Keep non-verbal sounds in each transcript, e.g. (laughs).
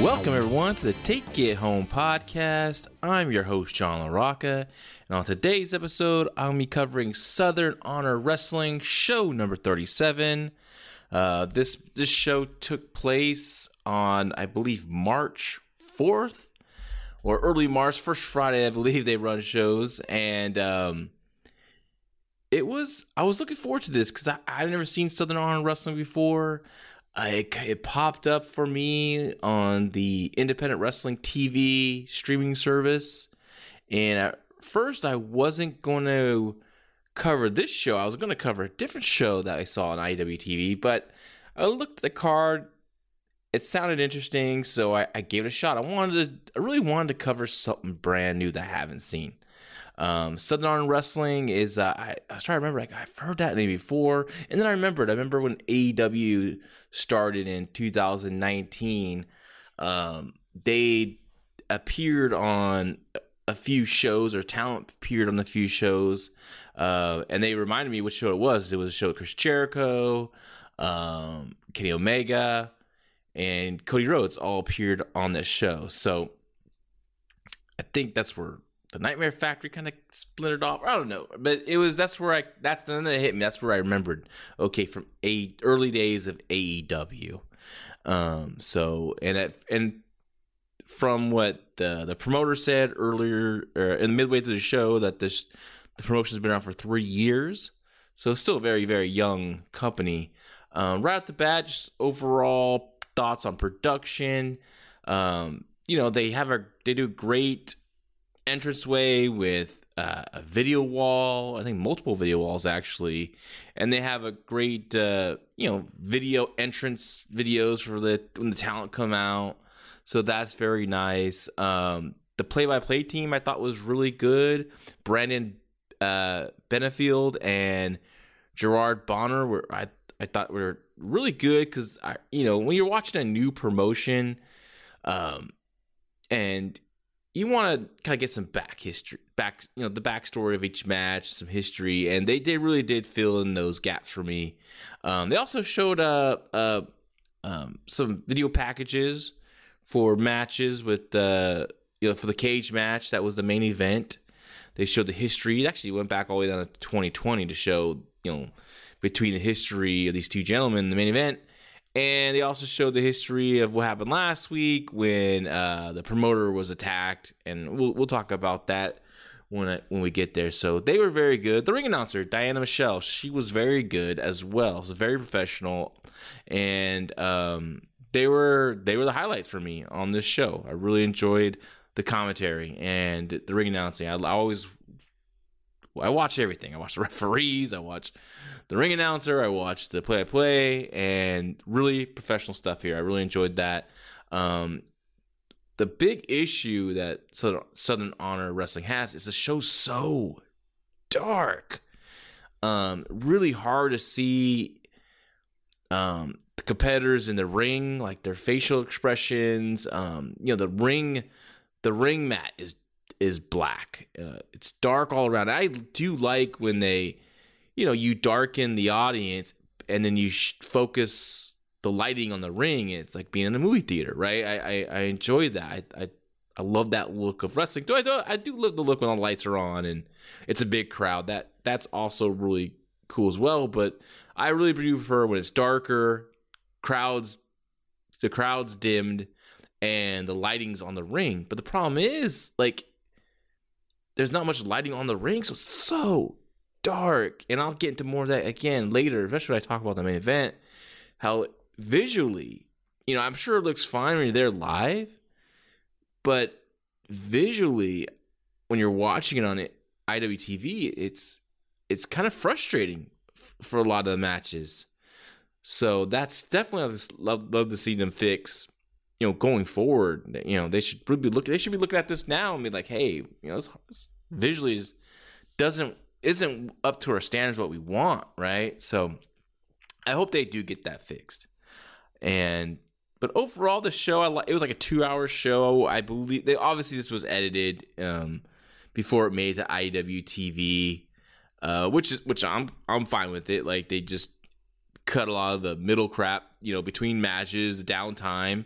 Welcome everyone to the Take It Home podcast. I'm your host John LaRocca, and on today's episode, I'll be covering Southern Honor Wrestling show number 37. Uh, this this show took place on I believe March 4th or early March, first Friday I believe they run shows, and um, it was I was looking forward to this because I I'd never seen Southern Honor Wrestling before. It, it popped up for me on the independent wrestling TV streaming service. And at first, I wasn't going to cover this show. I was going to cover a different show that I saw on IWTV. But I looked at the card. It sounded interesting, so I, I gave it a shot. I wanted to, I really wanted to cover something brand new that I haven't seen. Um, Southern Honor Wrestling is uh, I, I was trying to remember like I've heard that name before, and then I remembered. I remember when AEW started in 2019. Um, they appeared on a few shows, or talent appeared on a few shows, uh, and they reminded me which show it was. It was a show with Chris Jericho, um, Kenny Omega, and Cody Rhodes all appeared on this show. So I think that's where the Nightmare Factory kind of splintered off. I don't know, but it was that's where I that's the that hit me. That's where I remembered. Okay, from a early days of AEW. Um. So and at, and from what the the promoter said earlier in the midway through the show that this the promotion's been around for three years. So still a very very young company. Um, right at the bat, just overall thoughts on production. Um, you know they have a they do great entranceway with uh, a video wall. I think multiple video walls actually, and they have a great uh, you know video entrance videos for the when the talent come out. So that's very nice. Um, the play-by-play team I thought was really good. Brandon uh, Benefield and Gerard Bonner were I I thought were really good because I you know when you're watching a new promotion, um, and you want to kind of get some back history, back you know the backstory of each match, some history, and they they really did fill in those gaps for me. Um, they also showed uh, uh um, some video packages for matches with the you know for the cage match that was the main event. They showed the history. It actually went back all the way down to 2020 to show you know between the history of these two gentlemen, the main event and they also showed the history of what happened last week when uh, the promoter was attacked, and we'll we'll talk about that when I, when we get there. So they were very good. The ring announcer Diana Michelle, she was very good as well. So very professional, and um, they were they were the highlights for me on this show. I really enjoyed the commentary and the ring announcing. I, I always I watch everything. I watch the (laughs) referees. I watch the ring announcer. I watch the play by play and really professional stuff here. I really enjoyed that. Um, the big issue that Southern Honor Wrestling has is the show's so dark. Um, really hard to see um, the competitors in the ring, like their facial expressions. Um, you know, the ring, the ring mat is is black. Uh, it's dark all around. I do like when they, you know, you darken the audience and then you sh- focus the lighting on the ring. It's like being in a movie theater, right? I I, I enjoy that. I, I, I love that look of wrestling. Do I do I do love the look when the lights are on and it's a big crowd. That that's also really cool as well. But I really prefer when it's darker, crowds, the crowds dimmed, and the lighting's on the ring. But the problem is like there's not much lighting on the ring, so it's so dark. And I'll get into more of that again later, especially when I talk about the main event. How visually, you know, I'm sure it looks fine when you're there live, but visually, when you're watching it on it, IWTV, it's it's kind of frustrating for a lot of the matches. So that's definitely I love love to see them fix. You know, going forward, you know they should be looking. They should be looking at this now and be like, hey, you know, this, this visually is, doesn't isn't up to our standards what we want, right? So I hope they do get that fixed. And but overall, the show I it was like a two hour show. I believe they obviously this was edited um, before it made to IW TV, uh, which is which I'm I'm fine with it. Like they just cut a lot of the middle crap, you know, between matches, downtime.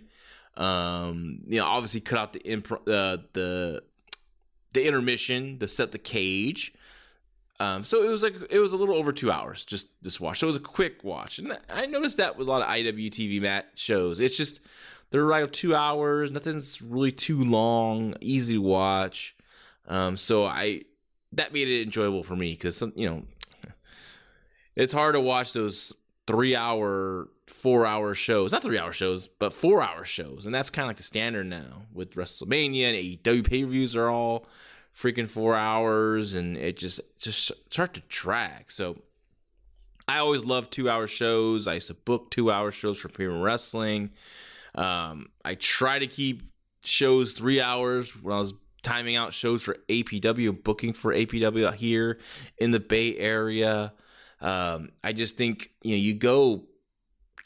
Um, you know, obviously cut out the imp- uh, the the intermission to set the cage. Um, so it was like it was a little over two hours just this watch. So it was a quick watch, and I noticed that with a lot of IWTV mat shows. It's just they're right two hours. Nothing's really too long, easy to watch. Um, so I that made it enjoyable for me because you know it's hard to watch those three hour, four hour shows. Not three hour shows, but four hour shows, and that's kind of like the standard now with WrestleMania and AEW pay per views are all freaking four hours and it just just start to drag. So I always love two hour shows. I used to book two hour shows for premium wrestling. Um, I try to keep shows three hours when I was timing out shows for APW booking for APW out here in the Bay Area. Um, I just think you know you go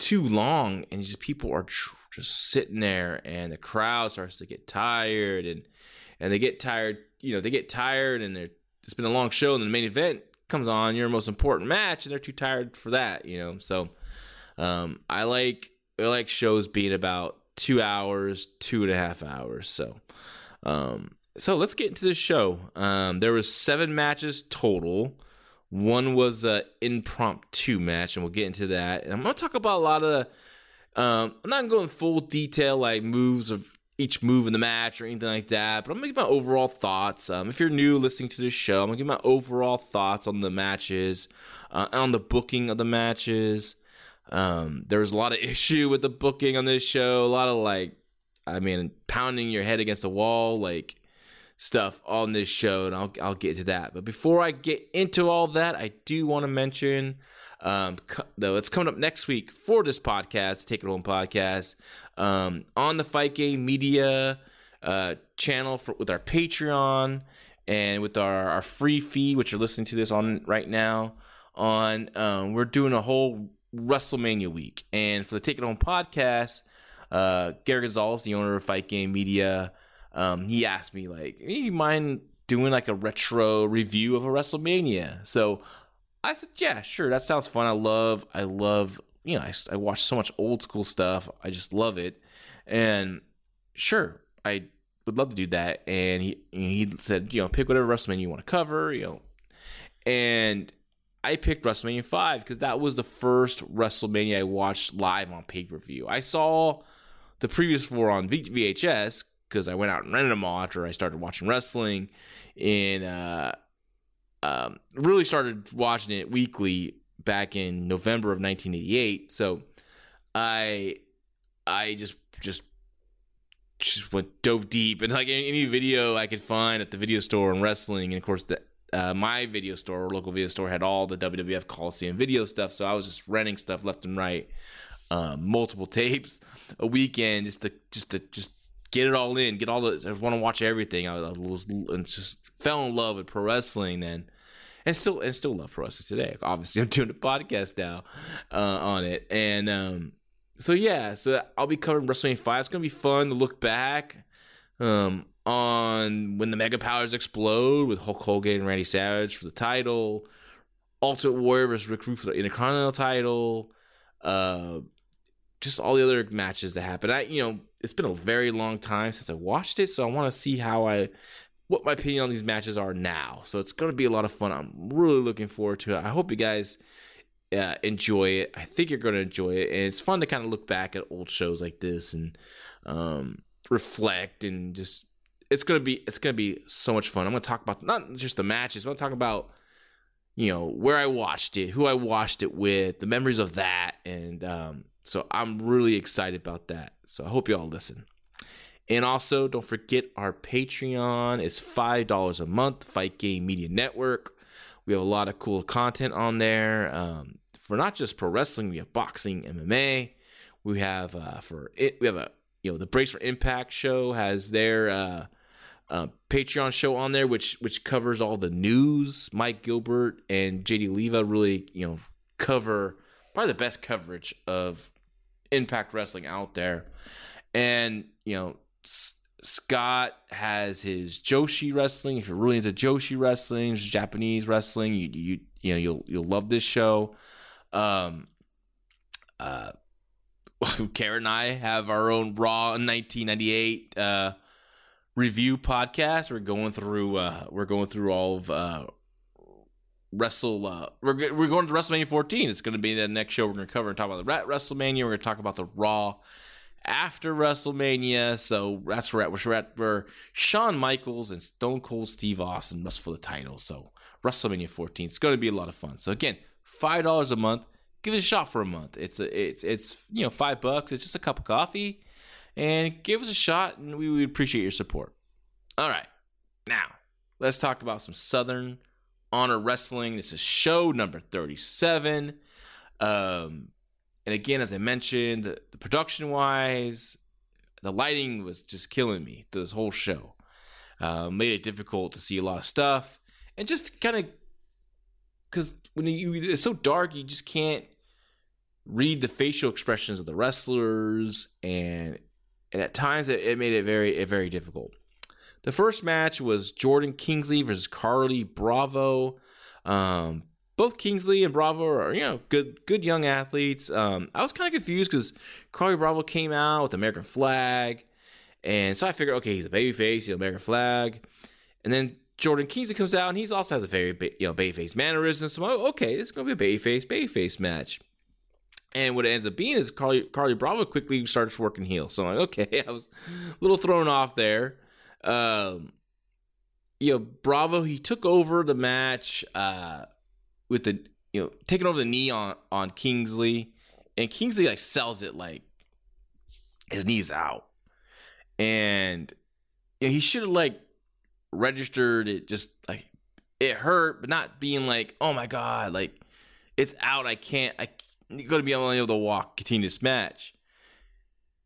too long and just people are tr- just sitting there and the crowd starts to get tired and and they get tired you know they get tired and it's been a long show and the main event comes on your most important match and they're too tired for that you know? So um, i like i like shows being about two hours two and a half hours so um, so let's get into the show. Um, there was seven matches total one was a impromptu match and we'll get into that and i'm gonna talk about a lot of um, i'm not going full detail like moves of each move in the match or anything like that, but I'm gonna give my overall thoughts. Um, if you're new listening to this show, I'm gonna give my overall thoughts on the matches, uh, on the booking of the matches. Um, there was a lot of (laughs) issue with the booking on this show, a lot of like, I mean, pounding your head against the wall, like stuff on this show, and I'll I'll get to that. But before I get into all that, I do want to mention um, though it's coming up next week for this podcast, Take It Home podcast, um, on the Fight Game Media uh, channel for, with our Patreon and with our, our free feed, which you're listening to this on right now. On um, we're doing a whole WrestleMania week, and for the Take It Home podcast, uh, Gary Gonzalez, the owner of Fight Game Media, um, he asked me like, hey, "You mind doing like a retro review of a WrestleMania?" So I said, yeah, sure. That sounds fun. I love, I love, you know, I, I watch so much old school stuff. I just love it. And sure, I would love to do that. And he, he said, you know, pick whatever WrestleMania you want to cover, you know. And I picked WrestleMania 5 because that was the first WrestleMania I watched live on pay per view. I saw the previous four on VHS because I went out and rented them all after I started watching wrestling and uh, um, really started watching it weekly back in November of 1988. So I I just just just went dove deep and like any, video I could find at the video store and wrestling, and of course the uh, my video store, local video store, had all the WWF Coliseum video stuff. So I was just renting stuff left and right, um, multiple (laughs) tapes a weekend just to just to just get it all in, get all the. I want to watch everything. I, was and just fell in love with pro wrestling then, and still and still love pro wrestling today. Obviously, I'm doing a podcast now uh, on it, and um, so yeah, so I'll be covering WrestleMania five. It's gonna be fun to look back um, on when the Mega Powers explode with Hulk Hogan and Randy Savage for the title, Ultimate Warrior versus Rick Rude for the Intercontinental title. Uh, just all the other matches that happened. I, you know, it's been a very long time since I watched it, so I want to see how I, what my opinion on these matches are now. So it's going to be a lot of fun. I'm really looking forward to it. I hope you guys uh, enjoy it. I think you're going to enjoy it, and it's fun to kind of look back at old shows like this and um, reflect and just. It's gonna be it's gonna be so much fun. I'm gonna talk about not just the matches. I'm gonna talk about you know where I watched it, who I watched it with, the memories of that, and um, so I'm really excited about that. So I hope you all listen. And also, don't forget our Patreon is $5 a month, Fight Game Media Network. We have a lot of cool content on there um, for not just pro wrestling. We have boxing, MMA. We have uh, for it. We have a you know the Brace for Impact show has their uh, uh, Patreon show on there, which which covers all the news. Mike Gilbert and JD Leva really you know cover probably the best coverage of Impact Wrestling out there, and you know. S- Scott has his Joshi wrestling. If you're really into Joshi wrestling, Japanese wrestling, you you you know you'll you'll love this show. Um, uh, (laughs) Karen and I have our own Raw 1998 uh, review podcast. We're going through uh, we're going through all of uh, Wrestle. Uh, we're we're going to WrestleMania 14. It's going to be the next show we're going to cover and talk about the WrestleMania. We're going to talk about the Raw after WrestleMania. So that's where we're at. Where Shawn Michaels and Stone Cold Steve Austin wrestle for the title. So WrestleMania 14. It's going to be a lot of fun. So again, five dollars a month. Give it a shot for a month. It's a, it's it's you know five bucks. It's just a cup of coffee, and give us a shot, and we would appreciate your support. All right, now let's talk about some Southern Honor Wrestling. This is show number thirty-seven. Um, and again, as I mentioned, the production wise, the lighting was just killing me this whole show. Uh, made it difficult to see a lot of stuff, and just kind of because when you it's so dark, you just can't read the facial expressions of the wrestlers, and and at times it, it made it very very difficult. The first match was Jordan Kingsley versus Carlie Bravo. Um, both Kingsley and Bravo are you know good good young athletes. Um, I was kind of confused because Carly Bravo came out with the American flag, and so I figured, okay, he's a babyface, you know, American flag, and then Jordan Kingsley comes out and he also has a very you know babyface mannerisms. So oh, okay, this is gonna be a babyface babyface match. And what it ends up being is Carly, Carlie Bravo quickly starts working heel. So I'm like, okay, (laughs) I was a little thrown off there. Um, you know, Bravo, he took over the match uh, with the, you know, taking over the knee on, on Kingsley. And Kingsley, like, sells it like his knee's out. And, you know, he should have, like, registered it just like it hurt, but not being like, oh my god, like it's out. I can't. I going to be able to walk, continue this match.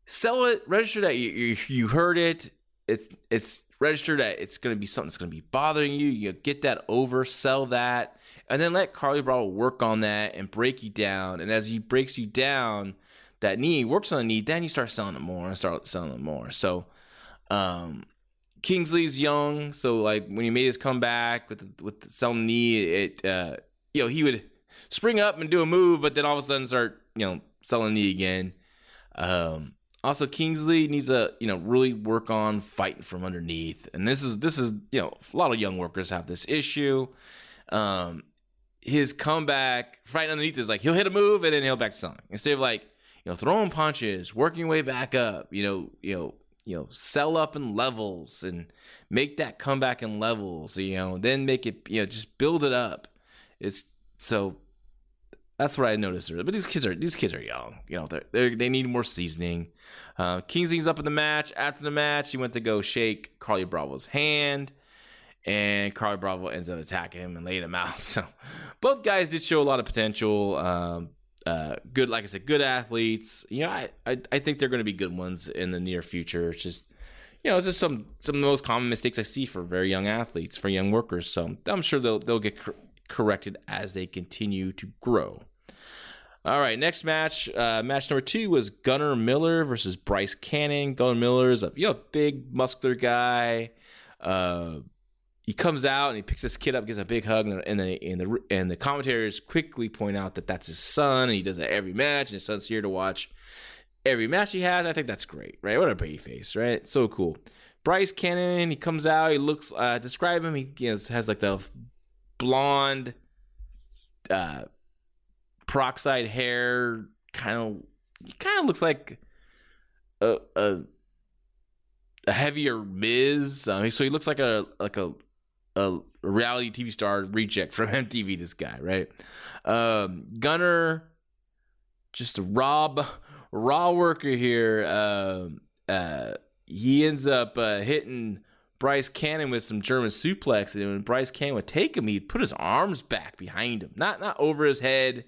Sell it, register that you, you, you heard it. It's it's registered that it's going to be something that's going to be bothering you. You get that over, sell that, and then let Carlie Bravo work on that and break you down. And as he breaks you down, that knee works on the knee, then you start selling it more and start selling it more. So, um, Kingsley's young, so like when he made his comeback with the, with the selling knee, it uh, you know he would spring up and do a move, but then all of a sudden start you know selling knee again. Um, also, Kingsley needs to you know really work on fighting from underneath, and this is this is you know a lot of young workers have this issue. Um, his comeback fighting underneath is like he'll hit a move and then he'll back to selling instead of like you know throwing punches, working your way back up. You know you know you know sell up in levels and make that comeback in levels you know then make it you know just build it up it's so that's what I noticed. But these kids are these kids are young. You know, they they need more seasoning. Uh, Kingsley's up in the match. After the match, he went to go shake Carlie Bravo's hand, and Carlie Bravo ends up attacking him and laying him out. (laughs) So both guys did show a lot of potential. Um, uh, good, like I said, good athletes. You know, I, I, I think they're going to be good ones in the near future. It's just, you know, it's just some some of the most common mistakes I see for very young athletes, for young workers. So I'm sure they'll they'll get corrected as they continue to grow. All right, next match, uh, match number two was Gunnar Miller versus Bryce Cannon. Gunnar Miller is a you know big muscular guy. Uh, he comes out and he picks this kid up, gives a big hug, and the and the and the commentators quickly point out that that's his son, and he does that every match, and his son's here to watch every match he has. I think that's great, right? What a baby face, right? So cool. Bryce Cannon, he comes out, he looks. Uh, describe him. He know, has like the blonde, uh, peroxide hair, kind of. Kind of looks like a, a a heavier Miz. So he looks like a like a a reality TV star reject from (laughs) MTV. This guy, right? Um, Gunnar, just a raw, raw worker here. Uh, uh, he ends up uh, hitting Bryce Cannon with some German suplex, and when Bryce Cannon would take him, he'd put his arms back behind him, not not over his head,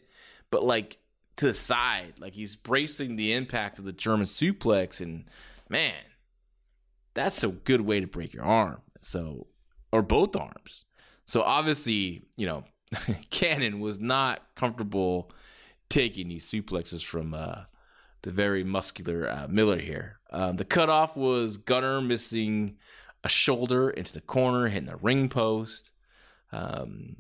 but like to the side, like he's bracing the impact of the German suplex. And man, that's a good way to break your arm. So, or both arms. So obviously, you know, (laughs) Cannon was not comfortable taking these suplexes from uh, the very muscular uh, Miller here. Um, the cutoff was Gunnar missing a shoulder into the corner, hitting the ring post. Um,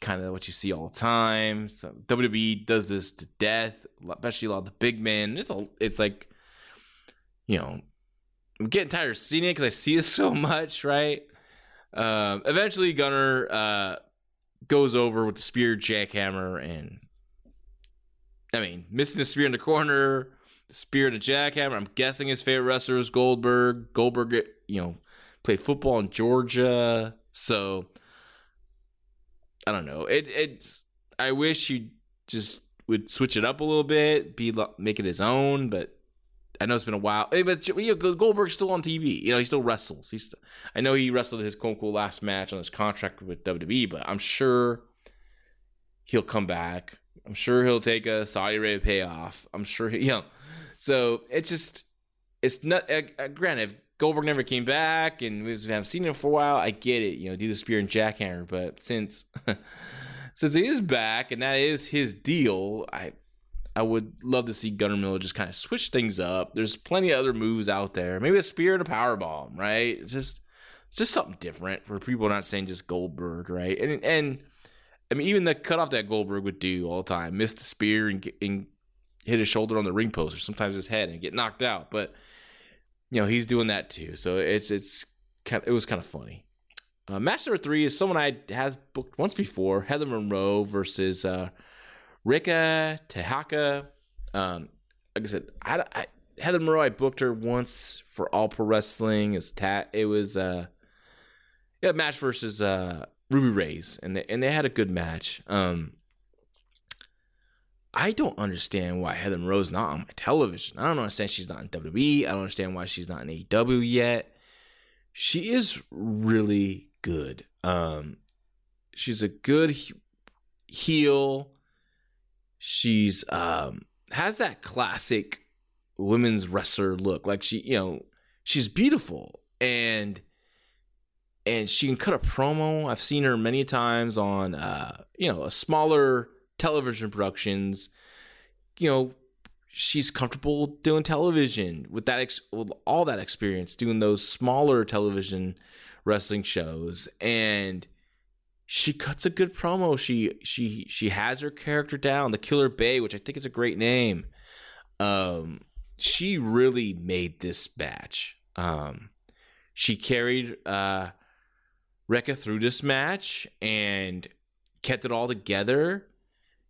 kind of what you see all the time. So WWE does this to death, especially a lot of the big men. It's a, it's like, you know, I'm getting tired of seeing it because I see it (laughs) so much, right? Um, eventually, Gunnar uh, goes over with the spear jackhammer, and I mean, missing the spear in the corner, the spear to jackhammer. I'm guessing his favorite wrestler is Goldberg. Goldberg, you know, played football in Georgia. So I don't know. It it's I wish you just would switch it up a little bit, be make it his own, but I know it's been a while. Hey, But you know, Goldberg's still on TV. You know, he still wrestles. He's still, I know he wrestled his quote unquote last match on his contract with WWE, but I'm sure he'll come back. I'm sure he'll take a Saudi Arabia payoff. I'm sure he, you know. So it's just it's not. Uh, uh, granted, Goldberg never came back, and we haven't seen him for a while. I get it, you know, do the spear and jackhammer, but since (laughs) since he is back and that is his deal, I I would love to see Gunnar Miller just kind of switch things up. There's plenty of other moves out there. Maybe a spear and a power bomb, right? It's just it's just something different for people not saying just Goldberg, right? And and I mean even the cutoff that Goldberg would do all the time, miss the spear and, and hit his shoulder on the ring post or sometimes his head and get knocked out, but you know he's doing that too. So it's it's kind of, it was kind of funny. Uh, match number three is someone I has booked once before: Heather Monroe versus uh, Rika Tehaka. Um, like I said, I, I, Heather Monroe I booked her once for All Pro Wrestling. It was ta- it was uh, yeah, match versus uh, Ruby Rays, and they and they had a good match. Um, I don't understand why Heather Monroe's not on my television. I don't understand she's not in WWE. I don't understand why she's not in AEW yet. She is really good. Um, she's a good he- heel. She's um has that classic women's wrestler look. Like she, you know, she's beautiful and and she can cut a promo. I've seen her many times on uh, you know, a smaller television productions, you know, she's comfortable doing television with that ex- with all that experience doing those smaller television wrestling shows. And she cuts a good promo. She she she has her character down. The killer bay which i think is a great name. Um she really made this match. Um she carried uh Rekka through this match and kept it all together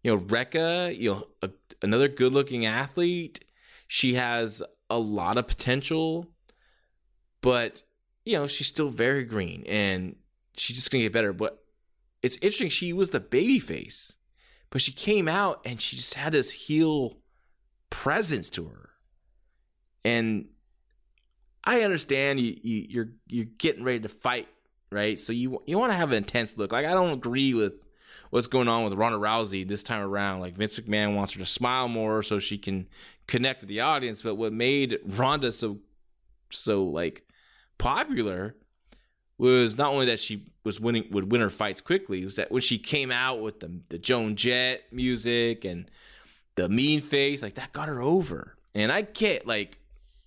you know, Rekka, you know, a, another good looking athlete. She has a lot of potential, but, you know, she's still very green and she's just going to get better. But it's interesting. She was the baby face, but she came out and she just had this heel presence to her. And I understand you, you you're you're getting ready to fight, right? So you you want to have an intense look. Like I don't agree with what's going on with Ronda Rousey this time around. Like Vince McMahon wants her to smile more so she can connect with the audience. But what made Ronda so so like popular was not only that she was winning would win her fights quickly, was that when she came out with the the Joan Jett music and the mean face, like that got her over. And I get like,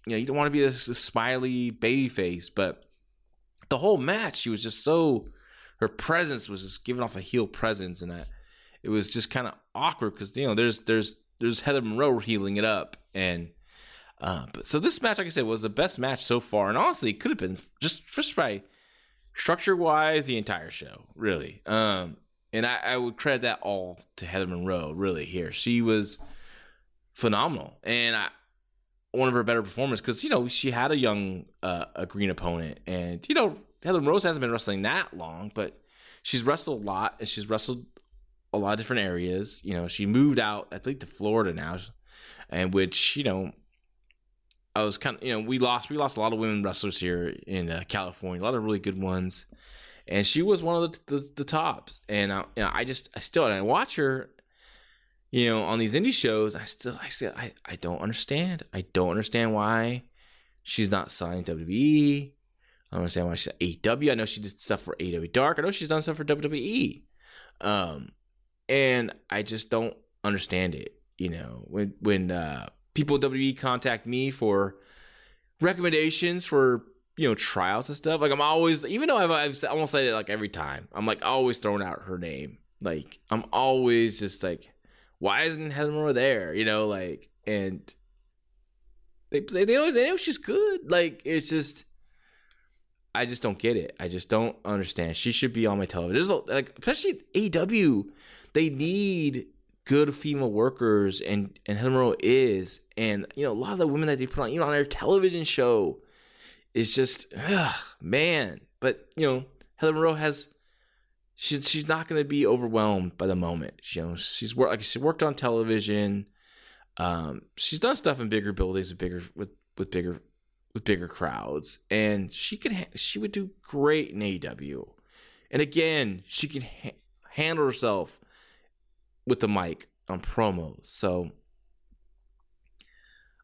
you know, you don't want to be this, this smiley baby face, but the whole match, she was just so her presence was just giving off a heel presence, and that it was just kind of awkward because you know there's there's there's Heather Monroe healing it up, and uh, but so this match, like I said, was the best match so far, and honestly, it could have been just just by structure wise the entire show, really. Um, and I, I would credit that all to Heather Monroe, really. Here, she was phenomenal, and I one of her better performances because you know she had a young uh, a green opponent, and you know Heather Rose hasn't been wrestling that long, but she's wrestled a lot and she's wrestled a lot of different areas. You know, she moved out, I think, to Florida now, and which, you know, I was kind of you know we lost we lost a lot of women wrestlers here in uh, California, a lot of really good ones, and she was one of the the, the tops. And I, you know, I just I still and I watch her, you know, on these indie shows. I still I still I, I don't understand. I don't understand why she's not signed WWE. I don't understand why she's AEW. I know she did stuff for AEW Dark. I know she's done stuff for WWE. Um, and I just don't understand it. You know, when when uh, people WWE contact me for recommendations for you know tryouts and stuff, like I'm always, even though I've, I've won't say it like every time, I'm like always throwing out her name. Like I'm always just like, why isn't Heather Monroe there? You know, like and they they, they know they know she's good. Like it's just. I just don't get it. I just don't understand. She should be on my television. There's like, especially AEW, they need good female workers, and and Heather is, and you know a lot of the women that they put on, you know, on their television show, is just, ugh, man. But you know, Heather Monroe has, she's she's not going to be overwhelmed by the moment. You know, she's worked like she worked on television. Um, she's done stuff in bigger buildings with bigger with with bigger with bigger crowds, and she could ha- she would do great in AEW. And again, she can ha- handle herself with the mic on promos. So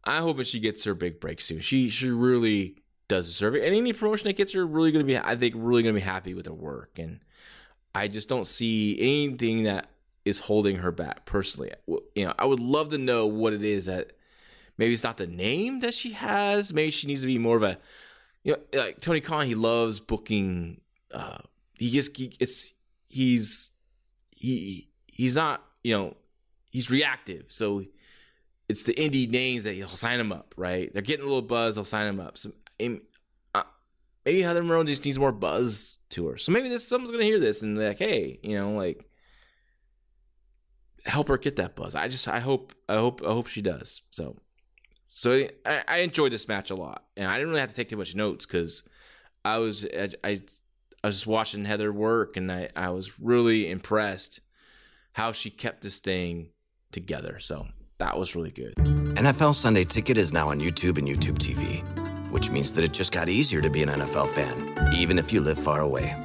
I hope that she gets her big break soon. She she really does deserve it. And any promotion that gets her really gonna be I think really gonna be happy with her work. And I just don't see anything that is holding her back personally. You know, I would love to know what it is that maybe it's not the name that she has. Maybe she needs to be more of a you know, like Tony Khan, he loves booking uh he just he, it's he's he he's not you know he's reactive. So it's the indie names that he'll sign him up right? They're getting a little buzz he'll sign him up. So uh, maybe Heather Monroe just needs more buzz to her. So maybe this someone's gonna hear this and like hey you know like help her get that buzz. I just I hope I hope I hope she does. So so I, I enjoyed this match a lot and I didn't really have to take too much notes because I was I, I I was just watching Heather work and I, I was really impressed how she kept this thing together. So that was really good. NFL Sunday Ticket is now on YouTube and YouTube TV, which means that it just got easier to be an NFL fan, even if you live far away.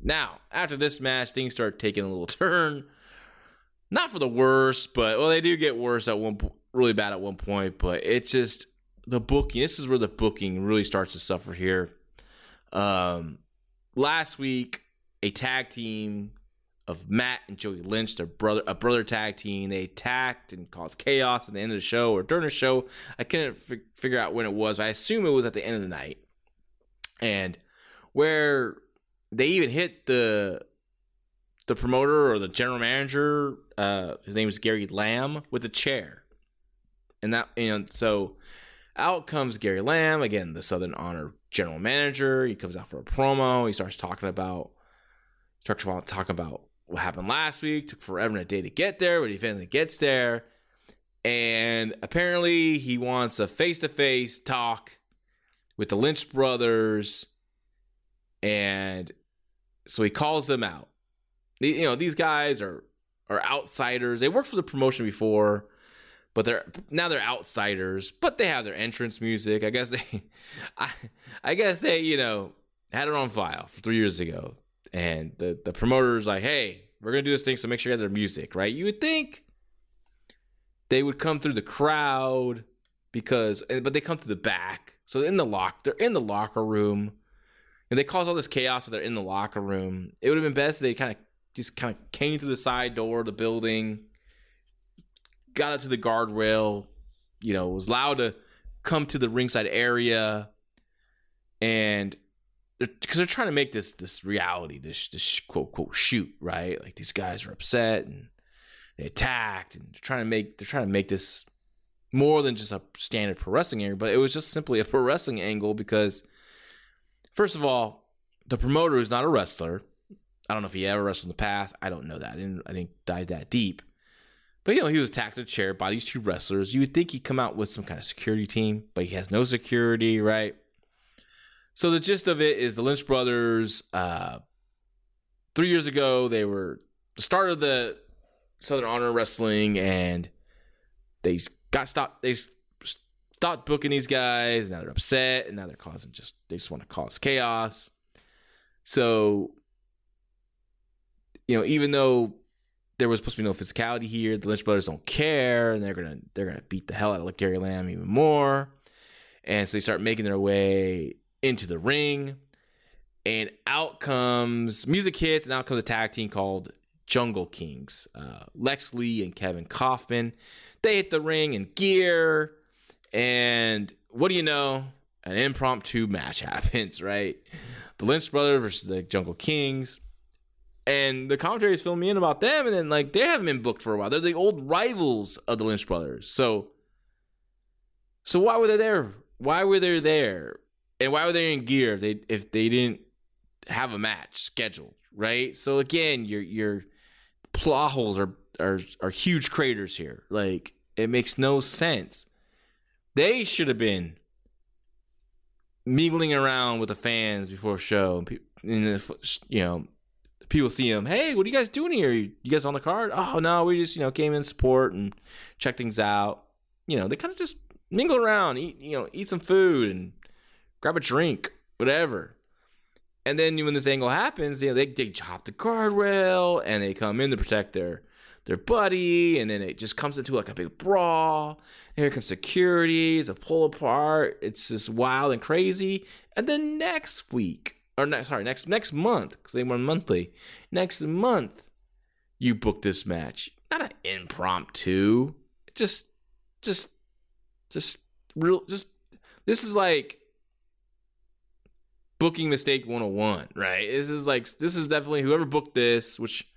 Now, after this match, things start taking a little (laughs) turn. Not for the worse, but well, they do get worse at one po- really bad at one point. But it's just the booking. This is where the booking really starts to suffer here. Um, last week, a tag team of Matt and Joey Lynch, their brother, a brother tag team. They attacked and caused chaos at the end of the show or during the show. I couldn't f- figure out when it was. I assume it was at the end of the night, and where they even hit the the promoter or the general manager. Uh, his name is Gary Lamb with a chair, and that you know so. Out comes Gary Lamb again, the Southern Honor general manager. He comes out for a promo. He starts talking about talks about talking about what happened last week. Took forever and a day to get there, but he finally gets there. And apparently, he wants a face to face talk with the Lynch brothers. And so he calls them out. You know, these guys are are outsiders. They worked for the promotion before, but they're now they're outsiders. But they have their entrance music. I guess they, (laughs) I, I guess they, you know, had it on file for three years ago and the the promoter's like, "Hey, we're gonna do this thing, so make sure you have their music, right?" You would think they would come through the crowd because, but they come through the back. So in the lock, they're in the locker room, and they cause all this chaos, but they're in the locker room. It would have been best if they kind of just kind of came through the side door of the building, got up to the guardrail, you know, was allowed to come to the ringside area, and because they're, they're, trying to make this this reality, this this quote quote shoot, right? Like these guys are upset and they attacked, and they're trying to make they're trying to make this more than just a standard pro wrestling angle, but it was just simply a pro wrestling angle because, first of all, the promoter is not a wrestler. I don't know if he ever wrestled in the past. I don't know that. I didn't, I didn't dive that deep. But you know, he was attacked in a chair by these two wrestlers. You would think he'd come out with some kind of security team, but he has no security, right? So the gist of it is the Lynch brothers. Uh, three years ago, they were the start of the Southern Honor Wrestling, and they got stopped. They stopped booking these guys. Now they're upset, and now they're causing just they just want to cause chaos. So, you know, even though there was supposed to be no physicality here, the Lynch brothers don't care, and they're gonna they're gonna beat the hell out of Gary Lamb even more. And so they start making their way into the ring, and out comes music hits, and out comes a tag team called Jungle Kings. Uh, Lex Lee and Kevin Kaufman. They hit the ring in gear, and what do you know? An impromptu match (laughs) happens, right? The Lynch brothers versus the Jungle Kings. And the commentary is filling me in about them, and then like they haven't been booked for a while. They're the old rivals of the Lynch brothers. So so why were they there? Why were they there? And why were they in gear if they if they didn't have a match scheduled, right? So again, your your plot holes are are are huge craters here. Like it makes no sense. They should have been mingling around with the fans before a show. And you know, people see them. Hey, what are you guys doing here? You guys on the card? Oh no, we just you know came in support and check things out. You know, they kind of just mingle around, eat you know, eat some food and grab a drink, whatever. And then when this angle happens, you know, they they chop the guardrail and they come in to protect their their buddy, and then it just comes into like a big brawl. Here comes security, it's a pull apart. It's just wild and crazy. And then next week, or next sorry, next next month, because they went monthly. Next month, you book this match. Not an impromptu. Just just just real just this is like booking mistake 101, right? This is like this is definitely whoever booked this, which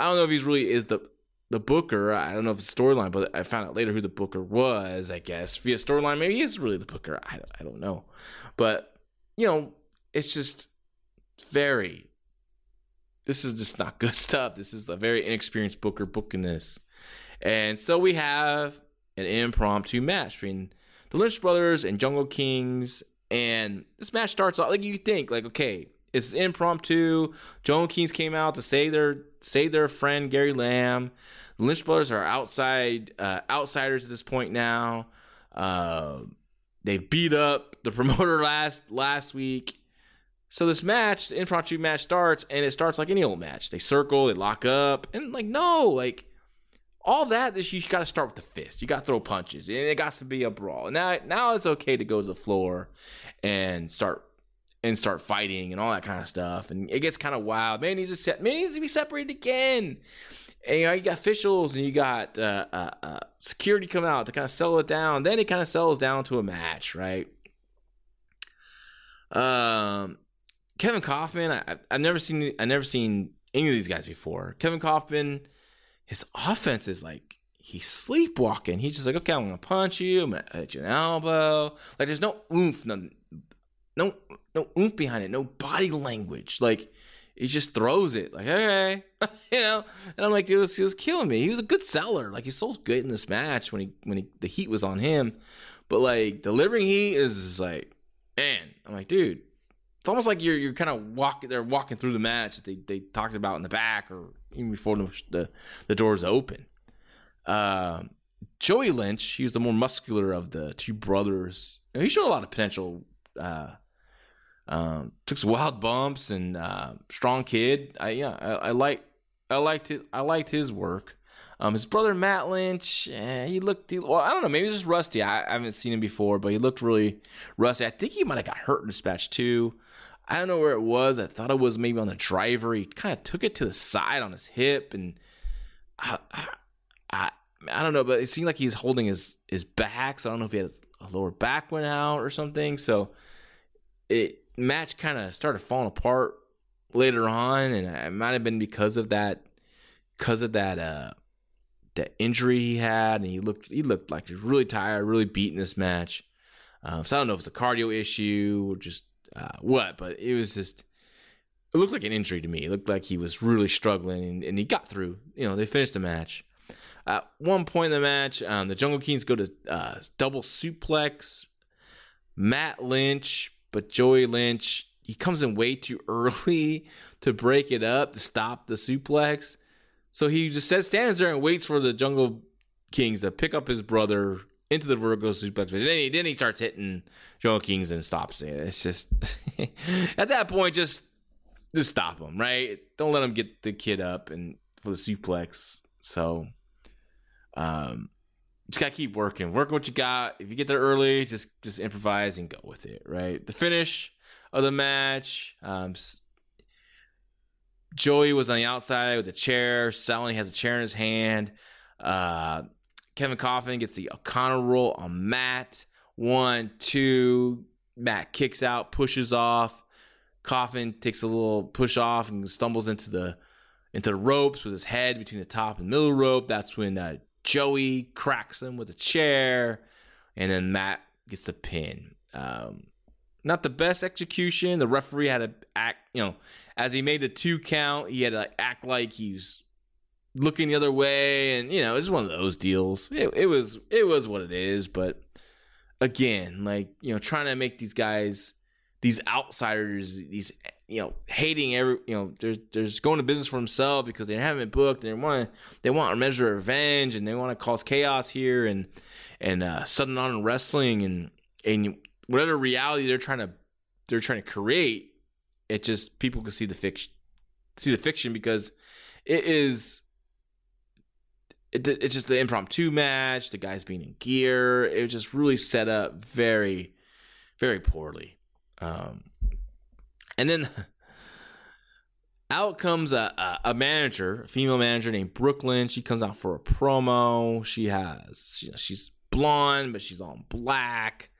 I don't know if he's really is the the booker. I don't know if it's storyline, but I found out later who the booker was. I guess via storyline, maybe he is really the booker. I I don't know, but you know, it's just very. This is just not (laughs) good stuff. This is a very inexperienced booker booking this, and so we have an impromptu match between the Lynch brothers and Jungle Kings and this match starts off like you think, like, okay, it's impromptu. Jungle Kings came out to save their save their friend Gary Lamb. The Lynch brothers are outside uh, outsiders at this point now. Uh, they beat up the (laughs) promoter last last week. So this match, the impromptu match starts, and it starts like any old match. They circle, they lock up, and like no, like all that is you got to start with the fist. You got to throw punches, and it got to be a brawl. Now, now it's okay to go to the floor and start and start fighting and all that kind of stuff. And it gets kind of wild. Man needs to set, man needs to be separated again. And you know, you got officials and you got uh, uh, uh, security come out to kind of settle it down. Then it kind of settles down to a match, right? Um, Kevin Kaufman, I, I've never seen, I've never seen any of these guys before. Kevin Kaufman his offense is like he's sleepwalking. He's just like, okay, I'm gonna punch you, I'm gonna hit you an elbow. Like there's no oomph, no, no, no oomph behind it, no body language. Like he just throws it, like okay, (laughs) you know. And I'm like, dude, he was killing me. He was a good seller. Like he sold good in this match when he when he the heat was on him, but like delivering heat is like, man, I'm like, dude. It's almost like you're you're kind of walking. They're walking through the match that they, they talked about in the back or even before the the, the doors open. Uh, Joey Lynch, he was the more muscular of the two brothers. he showed a lot of potential. Uh, um, took some wild bumps and uh, strong kid. I yeah, I, I like I liked it. I liked his work. Um, his brother Matt Lynch, eh, he looked. Well, I don't know. Maybe he's just rusty. I, I, haven't seen him before, but he looked really rusty. I think he might have got hurt in this match too. I don't know where it was. I thought it was maybe on the driver. He kind of took it to the side on his hip, and I, I, I, I don't know, but it seemed like he's holding his his back. So I don't know if he had a lower back went out or something. So it match kind of started falling apart later on, and it might have been because of that, because of that, uh, that injury he had, and he looked he looked like he was really tired, really beaten this match. Um, so I don't know if it's a cardio issue or just uh, what, but it was just it looked like an injury to me. It looked like he was really struggling, and, and he got through. You know, they finished the match. At one point in the match, um, the Jungle Kings go to uh, double suplex. Matt Lynch, but Joey Lynch, he comes in way too early (laughs) to break it up to stop the suplex. So he just stands there and waits for the Jungle Kings to pick up his brother into the vertical suplex. Then he, then he starts hitting Jungle Kings and stops it. It's just (laughs) at that point, just just stop him, right? Don't let him get the kid up and for the suplex. So, um, just gotta keep working. Work what you got. If you get there early, just just improvise and go with it, right? The finish of the match, um, Joey was on the outside with a chair. Sally has a chair in his hand. Uh, Kevin Coffin gets the O'Connor roll on Matt. One, two. Matt kicks out, pushes off. Coffin takes a little push off and stumbles into the into the ropes with his head between the top and middle rope. That's when uh, Joey cracks him with a chair, and then Matt gets the pin. Um, not the best execution. The referee had to act, you know, as he made the two count, he had to act like he was looking the other way, and you know, it's one of those deals. It, it was it was what it is, but again, like you know, trying to make these guys, these outsiders, these you know, hating every you know, there's there's going to business for himself because they haven't been booked and they want they want a measure of revenge and they want to cause chaos here and and uh, Southern Honor Wrestling and and whatever reality they're trying to they're trying to create, it just people can see the fiction see the fiction because it is it, it's just the impromptu match, the guys being in gear. It was just really set up very, very poorly. Um, and then (laughs) out comes a, a, a, manager, a female manager named Brooklyn. She comes out for a promo. She has, she's blonde, but she's all black.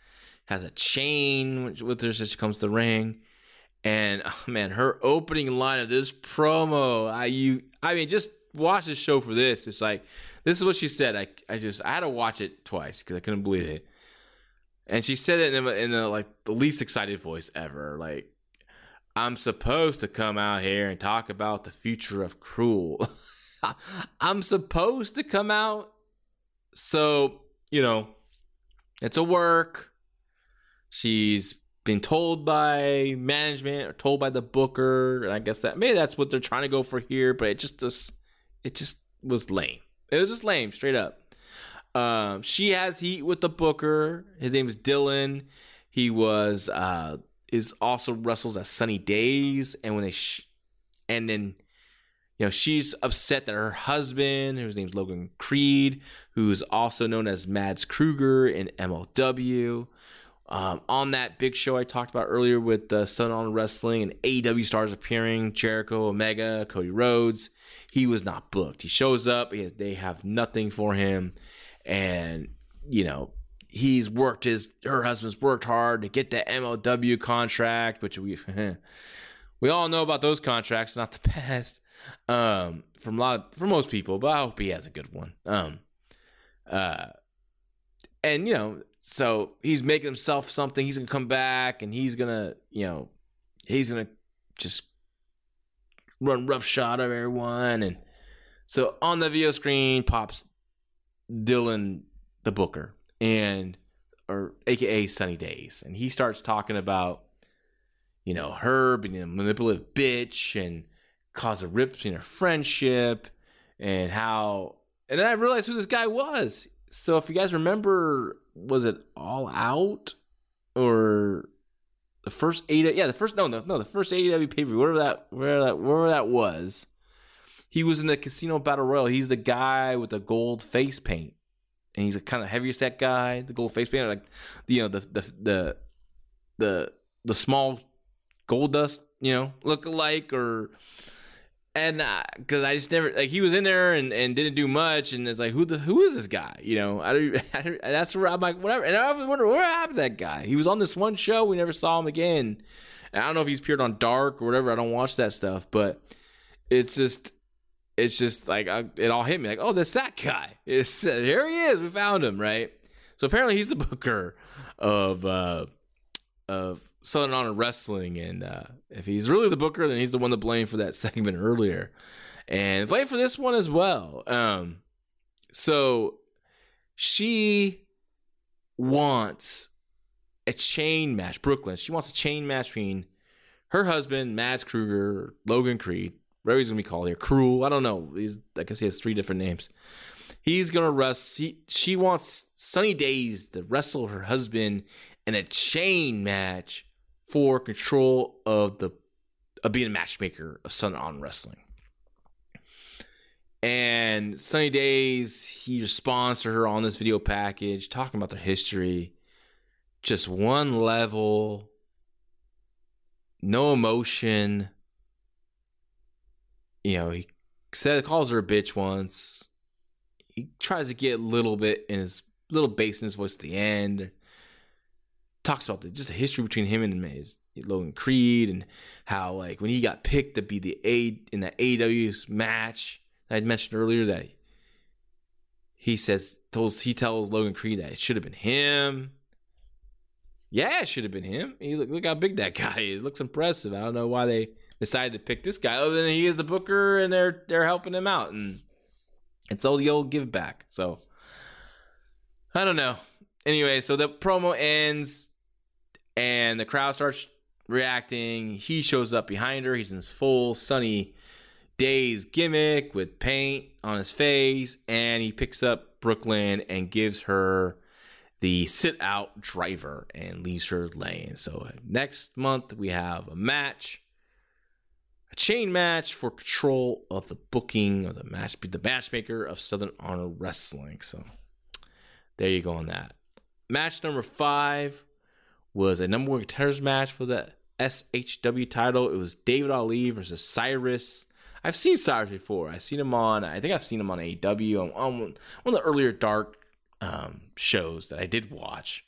Has a chain with her as she comes to the ring. And (laughs) oh man, her opening line of this promo, I you, I mean, just watch the show for this. It's like this is what she said. I I just I had to watch it twice because I couldn't believe it. And she said it in, a, in a, like the least excited voice ever. Like I'm supposed to come out here and talk about the future of Krule. (laughs) I'm supposed to come out. So you know, it's a work. She's been told by management or told by the booker, and I guess that maybe that's what they're trying to go for here. But it just just it just was lame. It was just lame, straight up. Um, she has heat with the booker. His name is Dylan. He was uh is also wrestles at Sunny Daze, and when they sh- and then you know she's upset that her husband, whose name's Logan Creed, who's also known as Mads Kruger in MLW. Um, on that big show I talked about earlier with uh, Southern Honor Wrestling and AEW stars appearing, Jericho, Omega, Cody Rhodes, he was not booked. He shows up, he has, they have nothing for him, and you know he's worked his her husband's worked hard to get that MLW contract, which we (laughs) we all know about those contracts, not the (laughs) best um, from a lot of, for most people, but I hope he has a good one. Um, uh, and you know so he's making himself something. He's gonna come back and he's gonna, you know, he's gonna just run rough shot of everyone. And so on the video screen pops Dylan the Booker and or AKA Sunny Daze, and he starts talking about, you know, her being a manipulative bitch and cause a rip between their friendship and how. And then I realized who this guy was. So if you guys remember was it All Out or the first eight? Yeah, the first no, no, no, the first AEW pay per view, whatever that, where that, wherever that was. He was in the Casino Battle Royale. He's the guy with the gold face paint, and he's a kind of heavier set guy. The gold face paint, like you know the the the the the small Goldust, you know, look alike or and uh, because I just never like he was in there and, and didn't do much, and it's like who the who is this guy? You know, I, don't, (laughs) I don't, that's where I'm like whatever. And I was wondering what happened to that guy. He was on this one show, we never saw him again. And I don't know if he's appeared on Dark or whatever. I don't watch that stuff, but it's just it's just like I, it all hit me like oh that's that guy. It's uh, here he is. We found him right. So apparently he's the (laughs) booker of uh of Southern Honor Wrestling, and uh, if he's really the booker, then he's the one to blame for that (laughs) segment earlier, and blame for this one as well. Um, so she wants a chain match, Brooklyn. She wants a chain match between her husband, Mads Kruger, Logan Creed, whatever he's gonna be called here, Krule. I don't know. He's I guess he has three different names. He's gonna wrestle. He, she wants Sunny Daze to wrestle her husband in a chain match for control of the of being a matchmaker of Southern Honor Wrestling. And Sunny Daze, he responds to her on this video package, talking about their history. Just one level, no emotion. You know, he said calls her a bitch once. He tries to get a little bit in his little bass in his voice at the end talks about the, just the history between him and his Logan Creed and how like when he got picked to be the A in the AW's match I had mentioned earlier that he says tells he tells Logan Creed that it should have been him. Yeah, it should have been him. He look look how big that (laughs) guy is. Looks impressive. I don't know why they decided to pick this guy other than he is the booker and they're they're helping him out and it's all the old give back. So I don't know. Anyway, so the promo ends and the crowd starts reacting. He shows up behind her. He's in his full Sunny Daze gimmick with paint on his face, and he picks up Brooklyn and gives her the sit out driver and leaves her laying. So uh, next month we have a match, a chain match for control of the booking of the match, the matchmaker of Southern Honor Wrestling. So there you go on that. Match number five was a number one contenders match for the SHW title. It was David Ali versus Cyrus. I've seen Cyrus before. I've seen him on. I think I've seen him on AEW on, on one of the earlier dark um, shows that I did watch.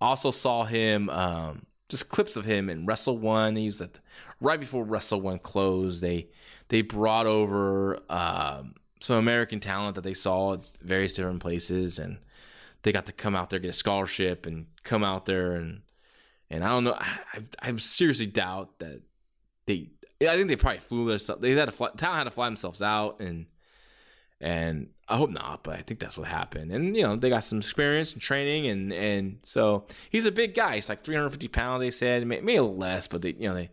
Also saw him um, just clips of him in Wrestle One. He was at right before Wrestle One closed. They they brought over um, some American talent that they saw at various different places, and they got to come out there get a scholarship and come out there and and I don't know. I, I, I seriously doubt that they. I think they probably flew themselves. They had to fly. Talent had to fly themselves out, and and I hope not, but I think that's what happened. And you know, they got some experience and training, and and so he's a big guy. He's like 350 pounds. They said maybe less, but they you know they,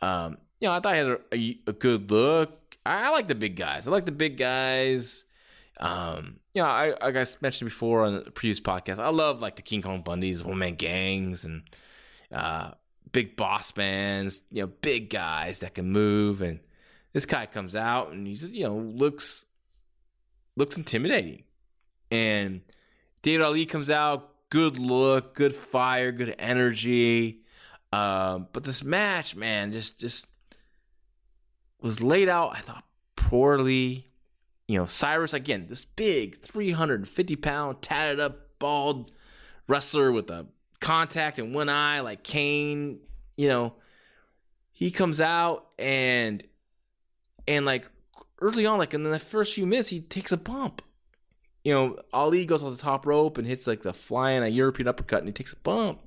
um, you know, I thought he had a, a, a good look. I, I, like the big guys. I like the big guys. Um, you know, I like mentioned before on the previous podcast. I love like the King Kong Bundys, one man gangs, and uh, Big Boss Mans, you know, big guys that can move. And this guy comes out and he's, you know, looks looks intimidating. And David Ali comes out, good look, good fire, good energy. Um, but this match, man, just just was laid out. I thought poorly. You know, Cyrus again, this big, three hundred and fifty pound, tatted up, bald wrestler with a contact in one eye, like Kane, you know, he comes out and and like early on, like in the first few minutes, he takes a bump. You know, Ali goes on the top rope and hits like the flying a European uppercut, and he takes a bump.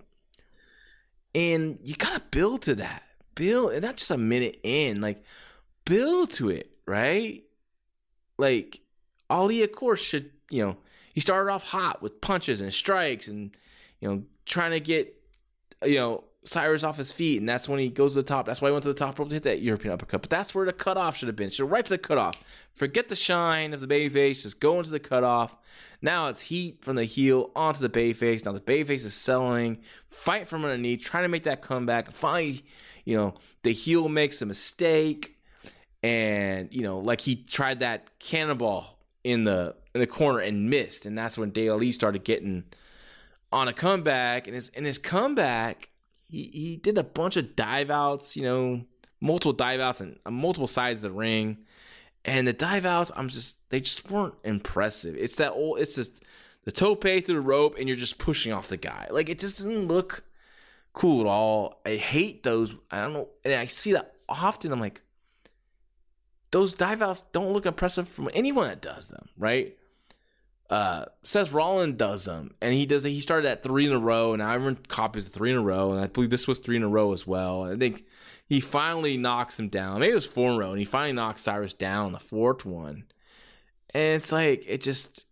And you gotta build to that, build, and not just a minute in, like build to it, right? Like Ali, of course, should you know he started off hot with punches and strikes and you know trying to get you know Cyrus off his feet, and that's when he goes to the top. That's why he went to the top rope to hit that European uppercut. But that's where the cutoff should have been. Should right to the cutoff. Forget the shine of the babyface. Just go into the cutoff. Now it's heat from the heel onto the babyface. Now the babyface is selling. Fight from underneath, trying to make that comeback. Finally, you know the heel makes a mistake, and you know like he tried that cannonball in the in the corner and missed, and that's when Lee started getting on a comeback, and his and his comeback he he did a bunch of dive outs, you know, multiple dive outs and on multiple sides of the ring. And the dive outs, I'm just they just weren't impressive. It's that old it's just the tope through the rope and you're just pushing off the guy. Like it just doesn't look cool at all. I hate those. I don't know. And I see that often. I'm like, those dive outs don't look impressive from anyone that does them, right? Uh, Seth Rollins does them, and he does. It. He started at three in a row, and everyone copies three in a row, and I believe this was three in a row as well. I think he finally knocks him down. Maybe it was four in a row, and he finally knocks Cyrus down the fourth one. And it's like it just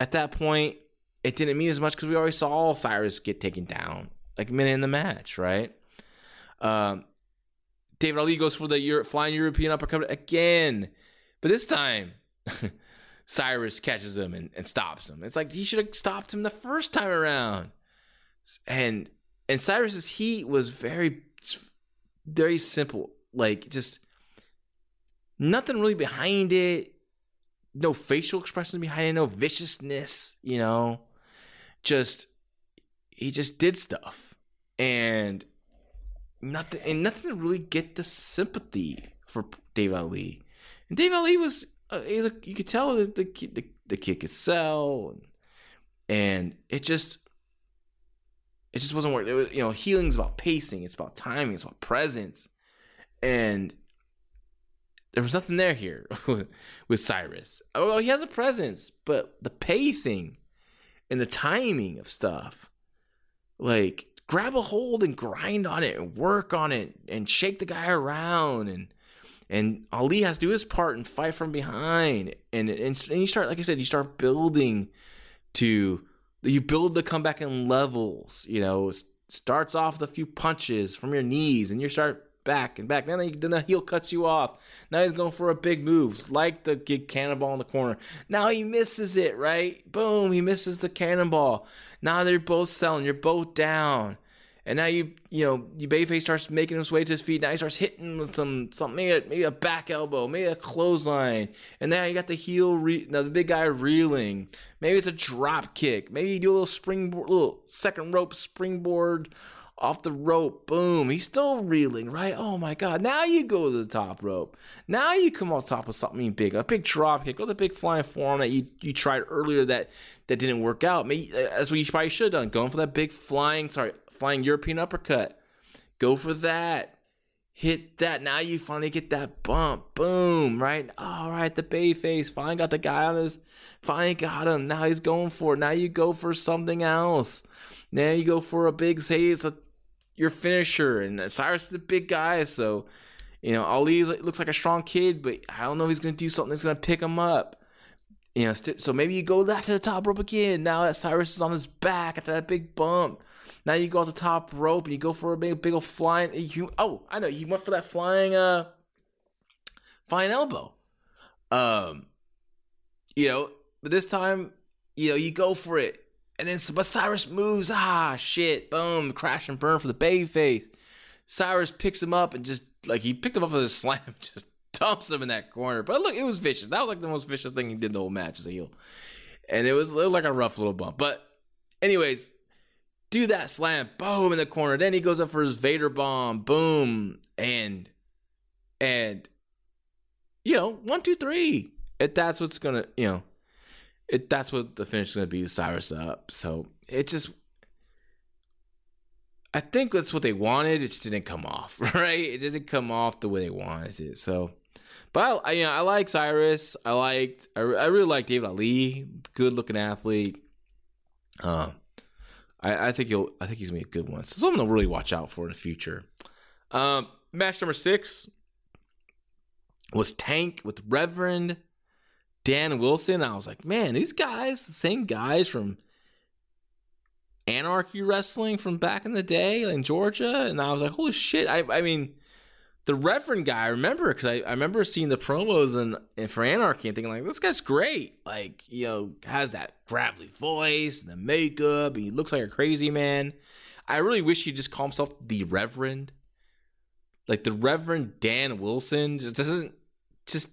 at that point it didn't mean as much because we already saw Cyrus get taken down like a minute in the match, right? Um, David Ali goes for the Euro- flying European uppercut again, but this time (laughs) Cyrus catches him and, and stops him. It's like he should have stopped him the first time around. And and Cyrus's heat was very very simple, like just nothing really behind it. No facial expressions behind it, no viciousness, you know. Just he just did stuff. And nothing and nothing to really get the sympathy for Dave Ali. And Dave Ali was uh, you could tell that the the the kid could sell, and, and it just it just wasn't working. It was, you know, healing's about pacing, it's about timing, it's about presence, and there was nothing there here (laughs) with Cyrus. Oh, he has a presence, but the pacing and the timing of stuff, like grab a hold and grind on it and work on it and shake the guy around and and Ali has to do his part and fight from behind. And and, and you start like I said you start building to you build the comeback in levels you know? Starts off with a few punches from your knees and you start back and back. Then then the heel cuts you off. Now he's going for a big move like the gig cannonball in the corner. Now he misses it right? Boom he misses the cannonball. Now they're both selling you're both down and now you you know you Bayface starts making his way to his feet. Now he starts hitting with some something maybe a, maybe a back elbow, maybe a clothesline, and now you got the heel. Re- now the big guy reeling. Maybe it's a drop kick. Maybe you do a little springboard, little second rope springboard off the rope. Boom. He's still reeling, right? Oh my god. Now you go to the top rope. Now you come on top of something big, a big drop kick or the big flying forearm that you you tried earlier that that didn't work out. Maybe that's what you probably should have done, going for that big flying. Sorry flying European uppercut. Go for that. Hit that. Now you finally get that bump. Boom. Right. All right. The bay face finally got the guy on his. Finally got him. Now he's going for it. Now you go for something else. Now you go for a big say it's a your finisher. And Cyrus is a big guy, so you know Ali looks like a strong kid, but I don't know he's gonna do something that's gonna pick him up. You know, so maybe you go back to the top rope again. Now that Cyrus is on his back after that big bump. Now you go off the top rope and you go for a big, big old flying. You, oh, I know. You went for that flying, uh, flying elbow. Um, you know, but this time, you know, you go for it, and then but Cyrus moves. Ah, shit! Boom! Crash and burn for the bay face. Cyrus picks him up and just like he picked him up with a (laughs) slam, just dumps him in that corner. But look, it was vicious. That was like the most vicious thing he did the whole match as a heel, and it was, it was like a rough little bump. But anyways, do that slam, boom in the corner. Then he goes up for his Vader bomb, boom, and and you know one two three. If that's what's gonna you know, if that's what the finish is gonna be, Cyrus up. So it just. I think that's what they wanted. It just didn't come off, (laughs) right? It didn't come off the way they wanted it. So, but I, you know, I like Cyrus. I liked, I, I really like David Ali, good looking athlete. Um, I, I think he'll. I think he's gonna be a good one. So something to really watch out for in the future. Um, match number six was Tank with Reverend Dan Wilson. I was like, man, these guys, the same guys from Anarchy Wrestling from back in the day in Georgia, and I was like, holy shit! I, I mean, the Reverend guy, I remember because I, I remember seeing the promos and, for Anarchy and thinking like this guy's great. Like, you know, has that gravelly voice and the makeup, and he looks like a crazy man. I really wish he'd just call himself the Reverend. Like the Reverend Dan Wilson just doesn't just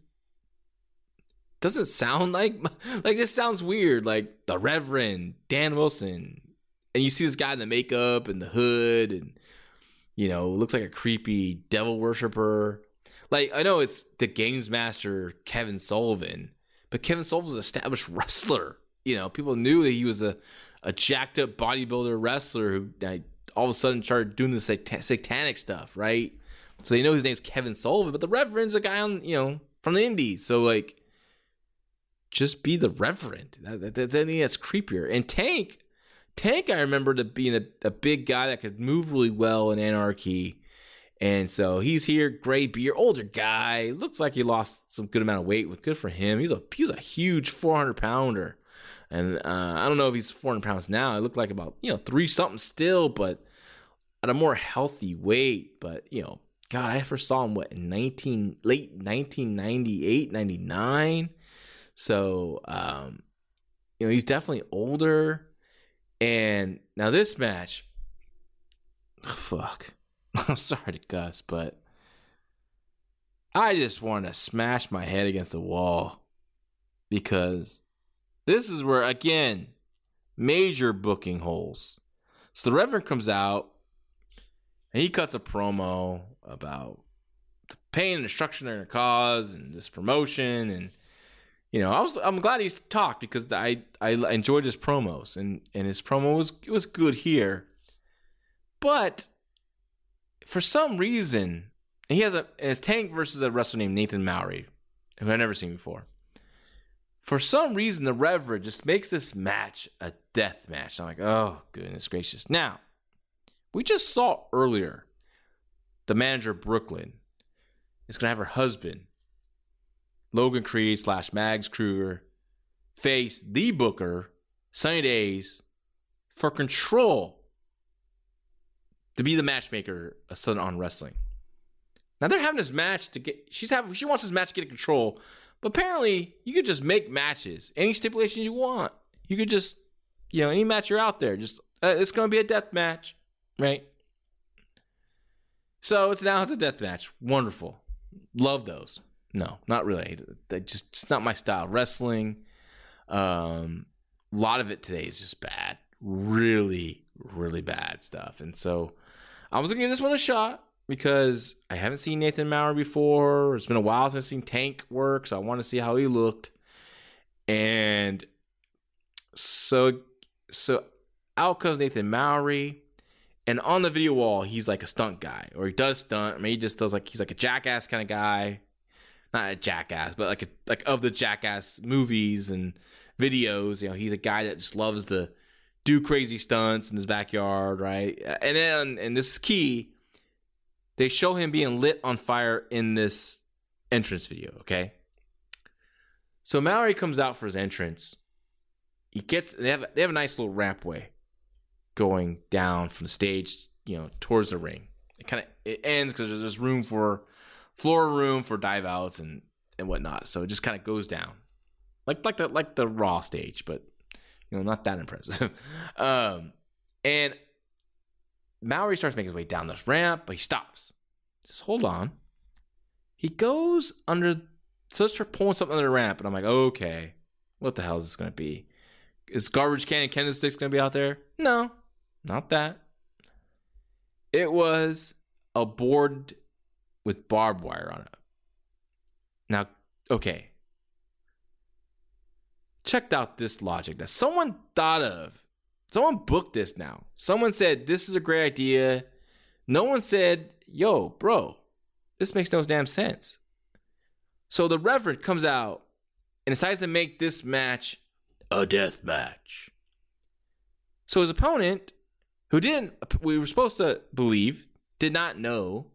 doesn't sound (laughs) like like just sounds weird. Like the Reverend Dan Wilson. And you see this guy in the makeup and the hood and You know, looks like a creepy devil worshiper. Like I know it's the games master Kevin Sullivan, but Kevin Sullivan's an established (laughs) wrestler. You know, people knew that he was a, a jacked up bodybuilder wrestler who like, all of a sudden started doing the sat- satanic stuff, right? So they know his name's Kevin Sullivan, but the Reverend's a guy on, you know, from the Indies. So like, just be the Reverend. That, that, that, that's creepier. And Tank, Tank, I remember to being a, a big guy that could move really well in Anarchy. And so he's here, gray beard, older guy. Looks like he lost some good amount of weight. Good for him. He's a he was a huge 400 pounder, and uh, I don't know if he's 400 pounds now. It looked like about you know three something still, but at a more healthy weight. But you know, God, I first saw him what in 19 late 1998, 99. So um, you know, he's definitely older. And now this match, fuck. (laughs) I'm sorry to Gus, but I just want to smash my head against the wall because this is where, again, major booking holes. So the Reverend comes out and he cuts a promo about the pain and destruction they're going to cause and this promotion. And, you know, I was, I'm glad he's talked because I, I enjoyed his promos and, and his promo was, it was good here. But for some reason, he has a his tank versus a wrestler named Nathan Mowry, who I've never seen before. For some reason, the Reverend just makes this match a death match. I'm like, oh goodness gracious! Now, we just saw earlier the manager Brooklyn is gonna have her husband, Logan Creed slash Mads Kruger, face the Booker, Sunny Daze, for control to be the matchmaker of Southern Honor Wrestling. Now they're having this match to get. She's having. She wants this match to get control, but apparently you could just make matches, any stipulations you want. You could just, you know, any match you're out there, just uh, it's going to be a death match, right? So it's now it's a death match. Wonderful, love those. No, not really. They just it's not my style. Wrestling, um, a lot of it today is just bad. Really, really bad stuff. And so I was gonna give this one a shot because I haven't seen Nathan Maurer before. It's been a while since I've seen Tank work, so I want to see how he looked. And so so out comes Nathan Mowry. And on the video wall, he's like a stunt guy, or he does stunt. I mean, he just does like he's like a jackass kind of guy, not a jackass, but like a, like of the jackass movies and videos. You know, he's a guy that just loves to do crazy stunts in his backyard, right? And then, and this is key, they show him being lit on fire in this entrance video, okay? So Mallory comes out for his entrance. He gets they have they have a nice little rampway going down from the stage, you know, towards the ring. It kind of it ends because there's room for floor room for dive outs and and whatnot. So it just kind of goes down, like like the like the raw stage, but you know, not that impressive. (laughs) um, and Mowry starts making his way down this ramp, but he stops. He says, "Hold on." He goes under, So starts pulling something under the ramp, and I'm like, "Okay, what the hell is this going to be? Is garbage can and candlesticks going to be out there?" No, not that. It was a board with barbed wire on it. Now, okay, checked out this logic that someone thought of. Someone booked this now. Someone said, This is a great idea. No one said, Yo, bro, this makes no damn sense. So the Reverend comes out and decides to make this match a death match. So his opponent, who didn't, we were supposed to believe, did not know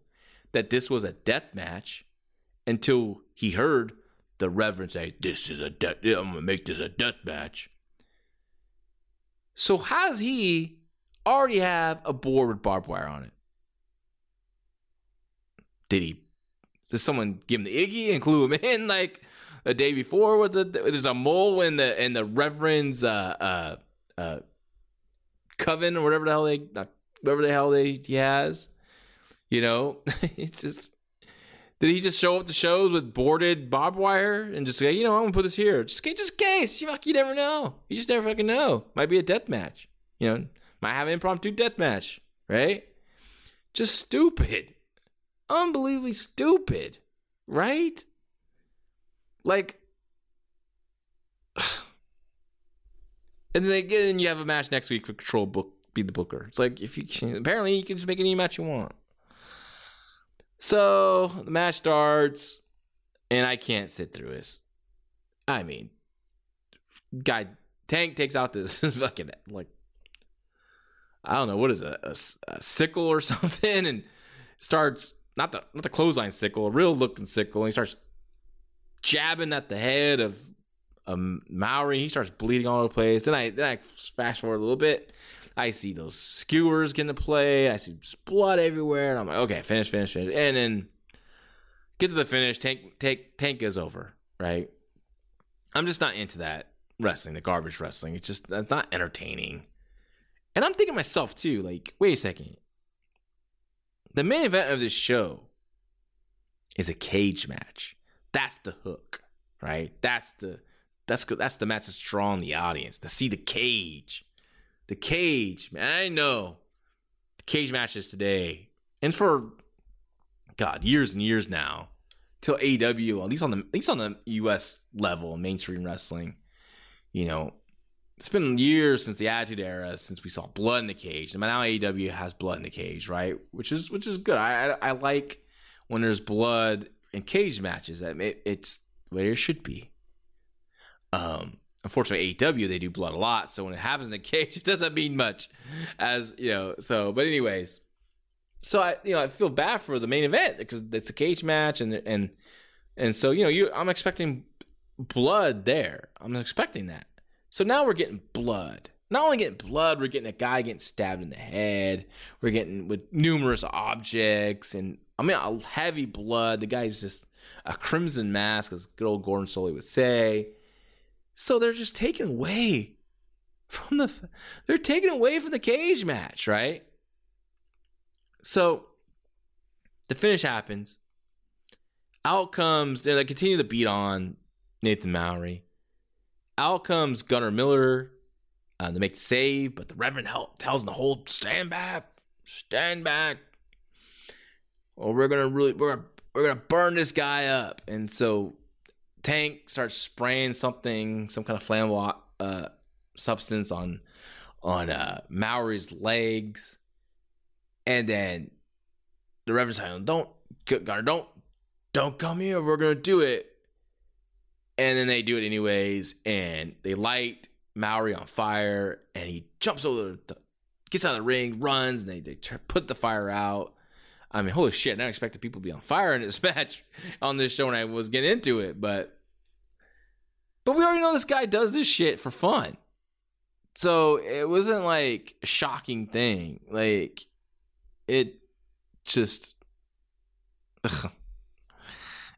that this was a death match until he heard the Reverend say, This is a death, I'm gonna make this a death match. So how does he already have a board with barbed wire on it? Did he did someone give him the Iggy and clue him in (laughs) like the day before with the there's a mole in the in the Reverend's uh uh uh coven or whatever the hell they whatever the hell they he has. You know, (laughs) it's just did he just show up to shows with boarded barbed wire and just say, you know, I'm gonna put this here, just just case? You you never know. You just never fucking know. Might be a death match. You know, might have an impromptu death match, right? Just stupid. Unbelievably stupid. Right? Like (sighs) And then they get in you have a match next week for control book be the booker. It's like if you can, apparently you can just make any match you want. So the match starts, and I can't sit through this. I mean, guy Tank takes out this (laughs) fucking like I don't know what is a, a sickle or (laughs) something, and starts not the not the clothesline sickle, a real looking sickle, and he starts jabbing at the head of um, Mowry. He starts bleeding all over the place. Then I then I fast forward a little bit. I see those skewers get into play. I see blood everywhere, and I'm like, okay, finish, finish, finish, and then get to the finish. Tank, tank, tank goes over. Right. I'm just not into that wrestling, the garbage wrestling. It's just that's not entertaining. And I'm thinking to myself too, like, wait a second. The main event of this show is a cage match. That's the hook, right? That's the that's good. that's the match that's drawing the audience to see the cage. The cage, man. I know the cage matches today, and for God, years and years now, till AEW, at least on the at least on the US level, mainstream wrestling, you know, it's been years since the Attitude Era since we saw blood in the cage. And now AEW has blood in the cage, right? Which is which is good. I I, I like when there's blood in cage matches. It, it's where it should be. Um, unfortunately, AEW they do blood a lot, so when it happens in the (laughs) cage, it doesn't mean much. As you know, so but anyways, so I you know I feel bad for the main event because it's a cage match and and and so you know you I'm expecting blood there. I'm expecting that. So now we're getting blood. Not only getting blood, we're getting a guy getting stabbed in the head. We're getting with numerous objects and I mean heavy blood. The guy's just a crimson mask, as good old Gordon Solie would say. So they're just taken away from the they're taken away from the cage match, right? So the finish happens. Out comes they continue to beat on Nathan Mowry. Out comes Gunnar Miller uh, to make the save, but the Reverend tells him to hold, stand back, stand back, or we're gonna really we're we're gonna burn this guy up. And so Tank starts spraying something, some kind of flammable uh, substance on on uh, Mowry's legs, and then the Reverend's saying, "Don't, Gunnar, don't, don't come here. We're gonna do it." And then they do it anyways, and they light Mowry on fire, and he jumps over, the, gets out of the ring, runs, and they, they put the fire out. I mean, holy shit! I never expected people to be on fire in this (laughs) match on this show when I was getting into it, but but we already know this guy does this shit for fun, so it wasn't like a shocking thing. Like it just. Ugh.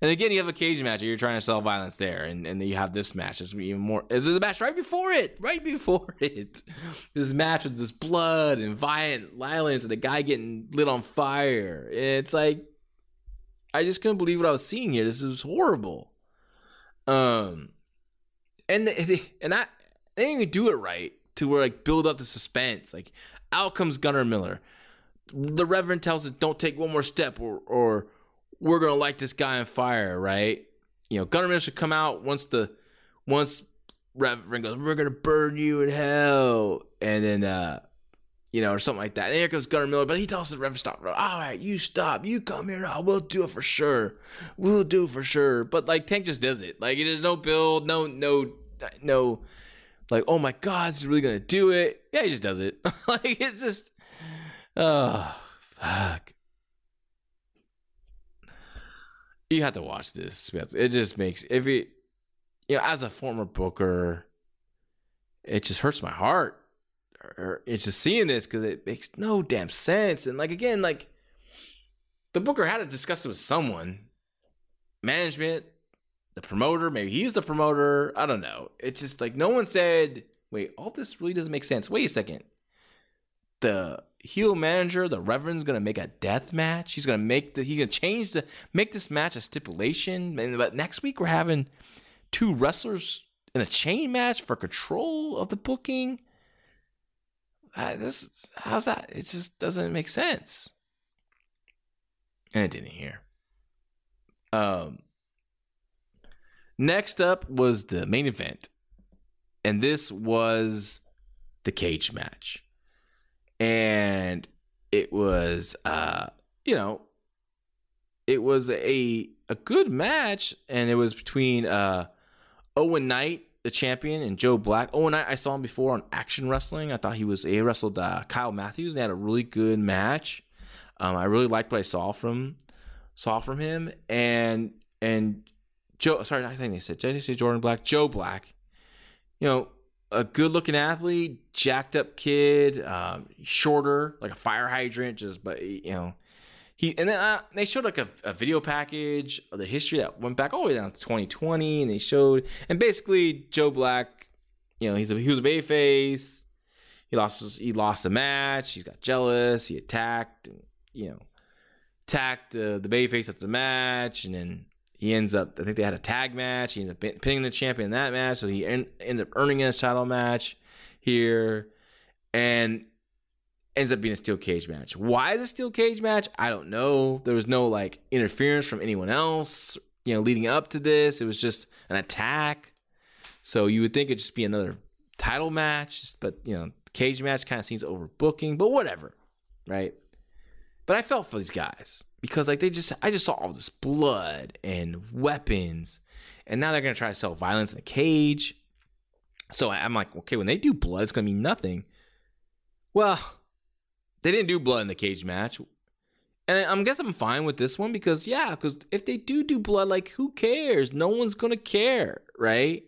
And again, you have a cage match. You're trying to sell violence there, and and you have this match. It's even more. There's a match right before it, right before (laughs) it. This match with this blood and violent violence, and the guy getting lit on fire. It's like I just couldn't believe what I was seeing here. This is horrible. Um, and they, and I they didn't even do it right to where like build up the suspense. Like out comes Gunnar Miller. The Reverend tells it, "Don't take one more step," or or we're gonna light this guy on fire, right? You know, Gunnar Miller should come out once the once Reverend goes, we're gonna burn you in hell, and then uh, you know, or something like that. And here comes Gunnar Miller, but he tells the Reverend stop. All right, you stop, you come here now. We'll do it for sure. We'll do it for sure. But like Tank just does it. Like there's no build, no, no, no. Like, oh my God, is he really gonna do it? Yeah, he just does it. (laughs) like it's just, oh fuck. You have to watch this. It just makes if you you know as a former booker, it just hurts my heart. It's just seeing this because it makes no damn sense. And like again, like the booker had to discuss it with someone, management, the promoter. Maybe he's the promoter. I don't know. It's just like no one said, "Wait, all this really doesn't make sense." Wait a second. The heel manager, the Reverend's gonna make a death match. He's gonna make the he's gonna change the make this match a stipulation. But next week we're having two wrestlers in a chain match for control of the booking. Uh, this how's that? It just doesn't make sense. and it didn't here. Um, next up was the main event, and this was the cage match, and it was, uh, you know, it was a a good match, and it was between uh, Owen Knight, the champion, and Joe Black. Owen Knight, I saw him before on Action Wrestling. I thought he was he wrestled uh, Kyle Matthews. and They had a really good match. Um, I really liked what I saw from saw from him, and and Joe. Sorry, I think they said did I say Jordan Black? Joe Black. You know, a good looking athlete, jacked up kid, um, shorter, like a fire hydrant. Just but you know he and then uh, they showed like a, a, video package of the history that went back all the way down to 2020, and they showed and basically Joe Black, you know, he's a, he was a bay face. He lost he lost a match. He got jealous. He attacked, and you know, attacked uh, the bay face at the match, and then he ends up. I think they had a tag match. He ends up pinning the champion in that match, so he en- ended up earning a title match here, and ends up being a steel cage match. Why is a steel cage match? I don't know. There was no like interference from anyone else, you know, leading up to this. It was just an attack. So you would think it'd just be another title match, but you know, cage match kind of seems overbooking, but whatever, right? But I felt for these guys because like they just I just saw all this blood and weapons, and now they're gonna try to sell violence in a cage. So I'm like, okay, when they do blood, it's gonna mean nothing. Well, they didn't do blood in the cage match. And I'm guess I'm fine with this one because yeah, because if they do do blood, like who cares? No one's gonna care, right?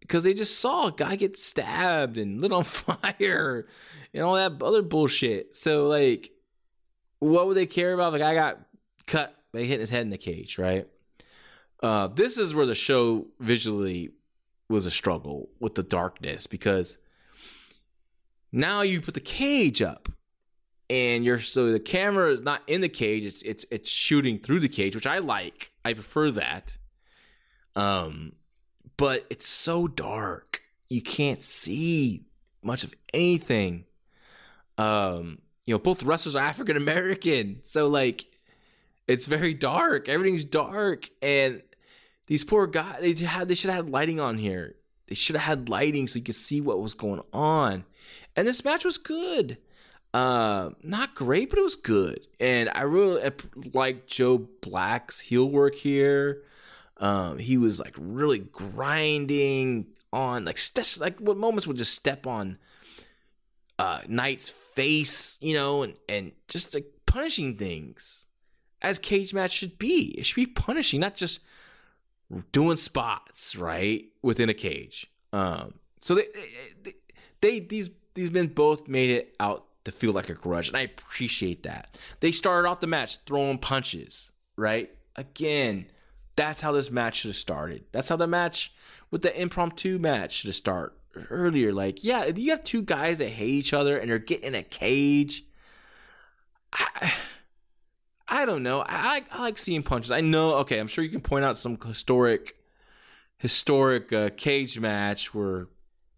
Because they just saw a guy get stabbed and lit on (laughs) fire and all that other bullshit. So like, what would they care about? The guy got cut by hitting his head in the cage, right? Uh, this is where the show visually was a struggle with the darkness because now you put the cage up, and you're so the camera is not in the cage; it's it's it's shooting through the cage, which I like. I prefer that. Um, but it's so dark you can't see much of anything. Um, you know, both wrestlers are African American, so like it's very dark. Everything's dark, and these poor guys they had they should have had lighting on here. They should have had lighting so you could see what was going on. And this match was good. Uh, not great, but it was good. And I really like Joe Black's heel work here. Um, he was like really grinding on like st- like what moments would just step on uh Knight's face, you know, and and just like punishing things as cage match should be. It should be punishing, not just doing spots right within a cage. Um, so they, they, they these these men both made it out to feel like a grudge, and I appreciate that. They started off the match throwing punches, right? Again, that's how this match should have started. That's how the match with the impromptu match should have started earlier. Like, yeah, you have two guys that hate each other and they're getting in a cage, I, (sighs) I don't know. I, I like seeing punches. I know. Okay, I'm sure you can point out some historic, historic uh, cage match where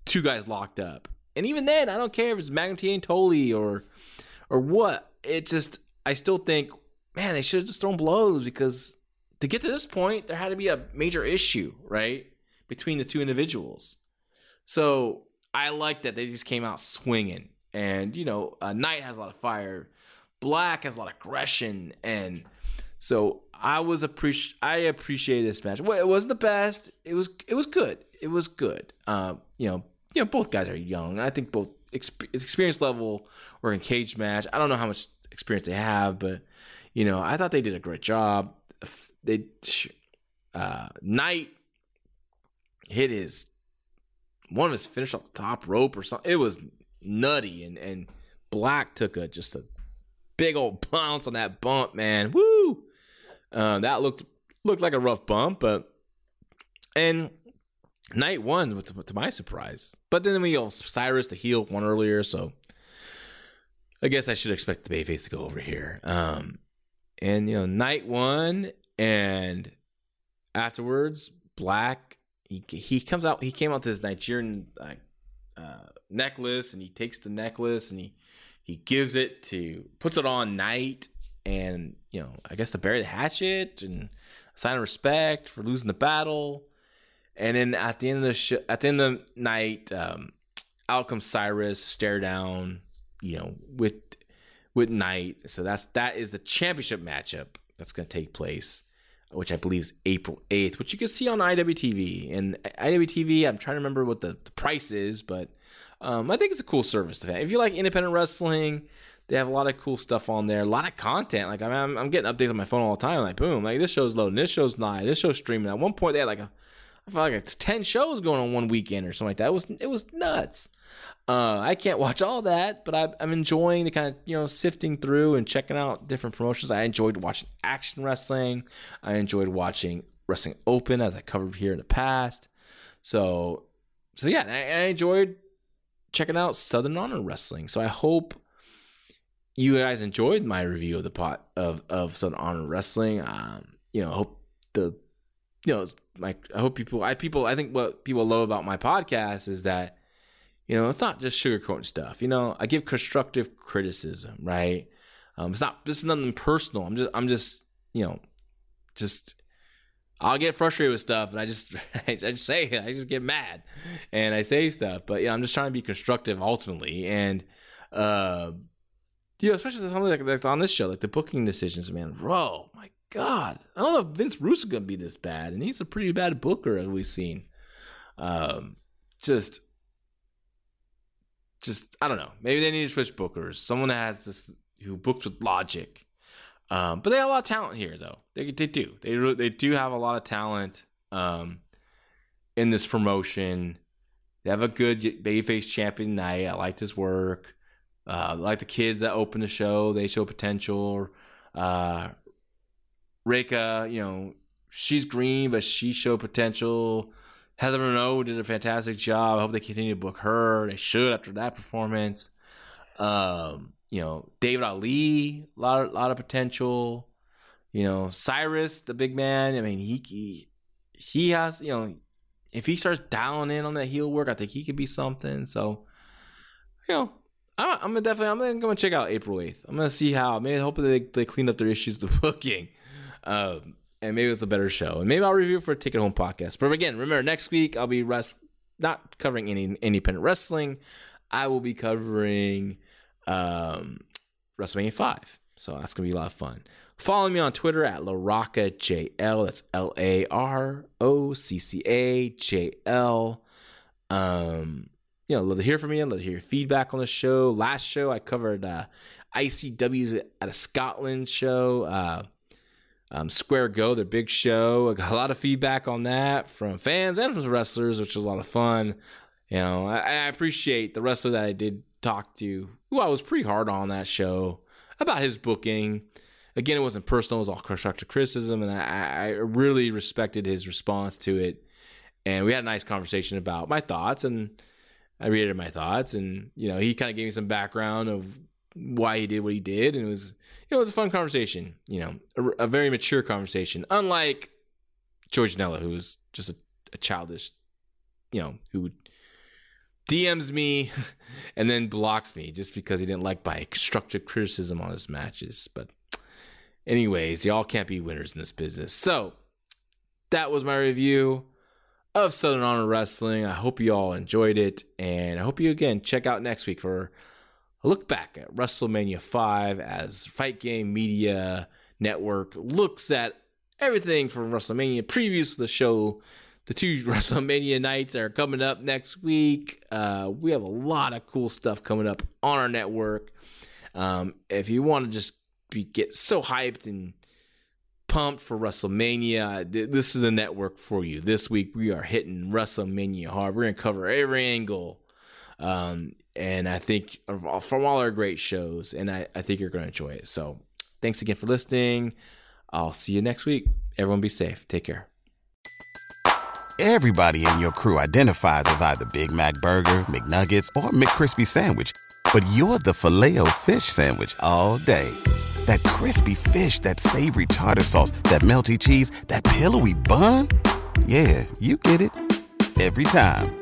two guys locked up, and even then, I don't care if it's Magnum Tully or or what. It just I still think, man, they should have just thrown blows because to get to this point, there had to be a major issue, right, between the two individuals. So I like that they just came out swinging, and you know, uh, Knight has a lot of fire. Black has a lot of aggression, and so I was appreciate I appreciate this match. Well, it wasn't the best. It was it was good. It was good. Uh, you know, you know, both guys are young. I think both experience level or in cage match. I don't know how much experience they have, but you know, I thought they did a great job. They uh, Knight hit his one of us finish off the top rope or something. It was nutty, and and Black took a just a big old (laughs) bounce on that bump, man. Woo! Uh, that looked looked like a rough bump, but and Knight won to, to my surprise. But then we all Cyrus the heel won earlier, so I guess I should expect the Bayface to go over here. Um, and you know, Knight won and afterwards, Black he he comes out. He came out with his Nigerian uh, uh, necklace, and he takes the necklace and he he gives it to puts it on Knight and you know, I guess to bury the hatchet and sign of respect for losing the battle. And then at the end of the sh- at the end of the night, um, out comes Cyrus, stare down, you know, with with Knight. So that's that is the championship matchup that's going to take place, which I believe is April eighth, which you can see on IWTV. And IWTV, I'm trying to remember what the, the price is, but um, I think it's a cool service to have. If you like independent wrestling, they have a lot of cool stuff on there, a lot of content. Like I mean, I'm, I'm getting updates on my phone all the time. Like boom, like this show's loading, this show's live, this show's streaming. At one point, they had like a I felt like it's ten shows going on one weekend or something like that. It was it was nuts. Uh, I can't watch all that, but I, I'm enjoying the kind of you know sifting through and checking out different promotions. I enjoyed watching action wrestling. I enjoyed watching wrestling open as I covered here in the past. So so yeah, I, I enjoyed checking out Southern Honor Wrestling. So I hope you guys enjoyed my review of the pot of of Southern Honor Wrestling. Um, you know, hope the you know like I hope people I people I think what people love about my podcast is that you know it's not just sugarcoating stuff. You know, I give constructive criticism, right? Um, it's not this is nothing personal. I'm just I'm just you know just I'll get frustrated with stuff and I just (laughs) I just say it. I just get mad and I say stuff. But you know, I'm just trying to be constructive ultimately and uh you know, especially something like, like on this show, like the booking decisions, man. Bro, my God. I don't know if Vince Russo gonna be this bad, and he's a pretty bad booker as we've seen. Um just just I don't know. Maybe they need to switch bookers. Someone that has this who books with logic. Um, but they have a lot of talent here, though. They they do. They they do have a lot of talent um, in this promotion. They have a good babyface champion Knight. I liked his work. Uh, like the kids that open the show. They show potential. Uh, Reika, you know, she's green, but she showed potential. Heather Renault did a fantastic job. I hope they continue to book her. They should after that performance. Um, you know, David Ali, a lot, of, lot of potential. You know, Cyrus, the big man. I mean, he, he he has, you know, if he starts dialing in on that heel work, I think he could be something. So, you know, I'm gonna definitely, I'm gonna check out April 8th. I'm gonna see how. Maybe hopefully they, they clean up their issues with (laughs) booking. Um, and maybe it's a better show. And maybe I'll review for a Take It Home podcast. But again, remember next week I'll be rest not covering any independent wrestling. I will be covering um, WrestleMania five. So that's gonna be a lot of fun. Follow me on Twitter at LaRoccaJL. That's L A R O C C A J L. Um, you know, love to hear from you. Love to hear your feedback on the show. Last show I covered uh, ICW's at a Scotland show. Uh, um, Square Go, their big show. I got a lot of feedback on that from fans and from wrestlers, which was a lot of fun. You know, I, I appreciate the wrestler that I did talk to, who I was pretty hard on that show about his booking. Again, it wasn't personal; it was all constructive criticism, and I, I really respected his response to it. And we had a nice conversation about my thoughts, and I reiterated my thoughts, and you know, he kind of gave me some background of why he did what he did, and it was it was a fun conversation. You know, a, a very mature conversation, unlike George Nella, who was just a, a childish, you know, who DMs me (laughs) and then blocks me just because he didn't like my constructive criticism on his matches. But anyways, y'all can't be winners in this business. So that was my review of Southern Honor Wrestling. I hope you all enjoyed it, and I hope you again check out next week for a look back at WrestleMania 5 as Fight Game Media Network looks at everything from WrestleMania previews to the show. The two (laughs) WrestleMania nights are coming up next week. Uh, we have a lot of cool stuff coming up on our network. Um, if you want to just be, get so hyped and pumped for WrestleMania, this is the network for you. This week we are hitting WrestleMania hard. We're going to cover every angle. Um, and I think from all our great shows, and I, I think you're going to enjoy it. So thanks again for listening. I'll see you next week. Everyone be safe. Take care. Everybody in your crew identifies as either Big Mac Burger, McNuggets, or McCrispy Sandwich, but you're the filet fish Sandwich all day. That crispy fish, that savory tartar sauce, that melty cheese, that pillowy bun. Yeah, you get it every time.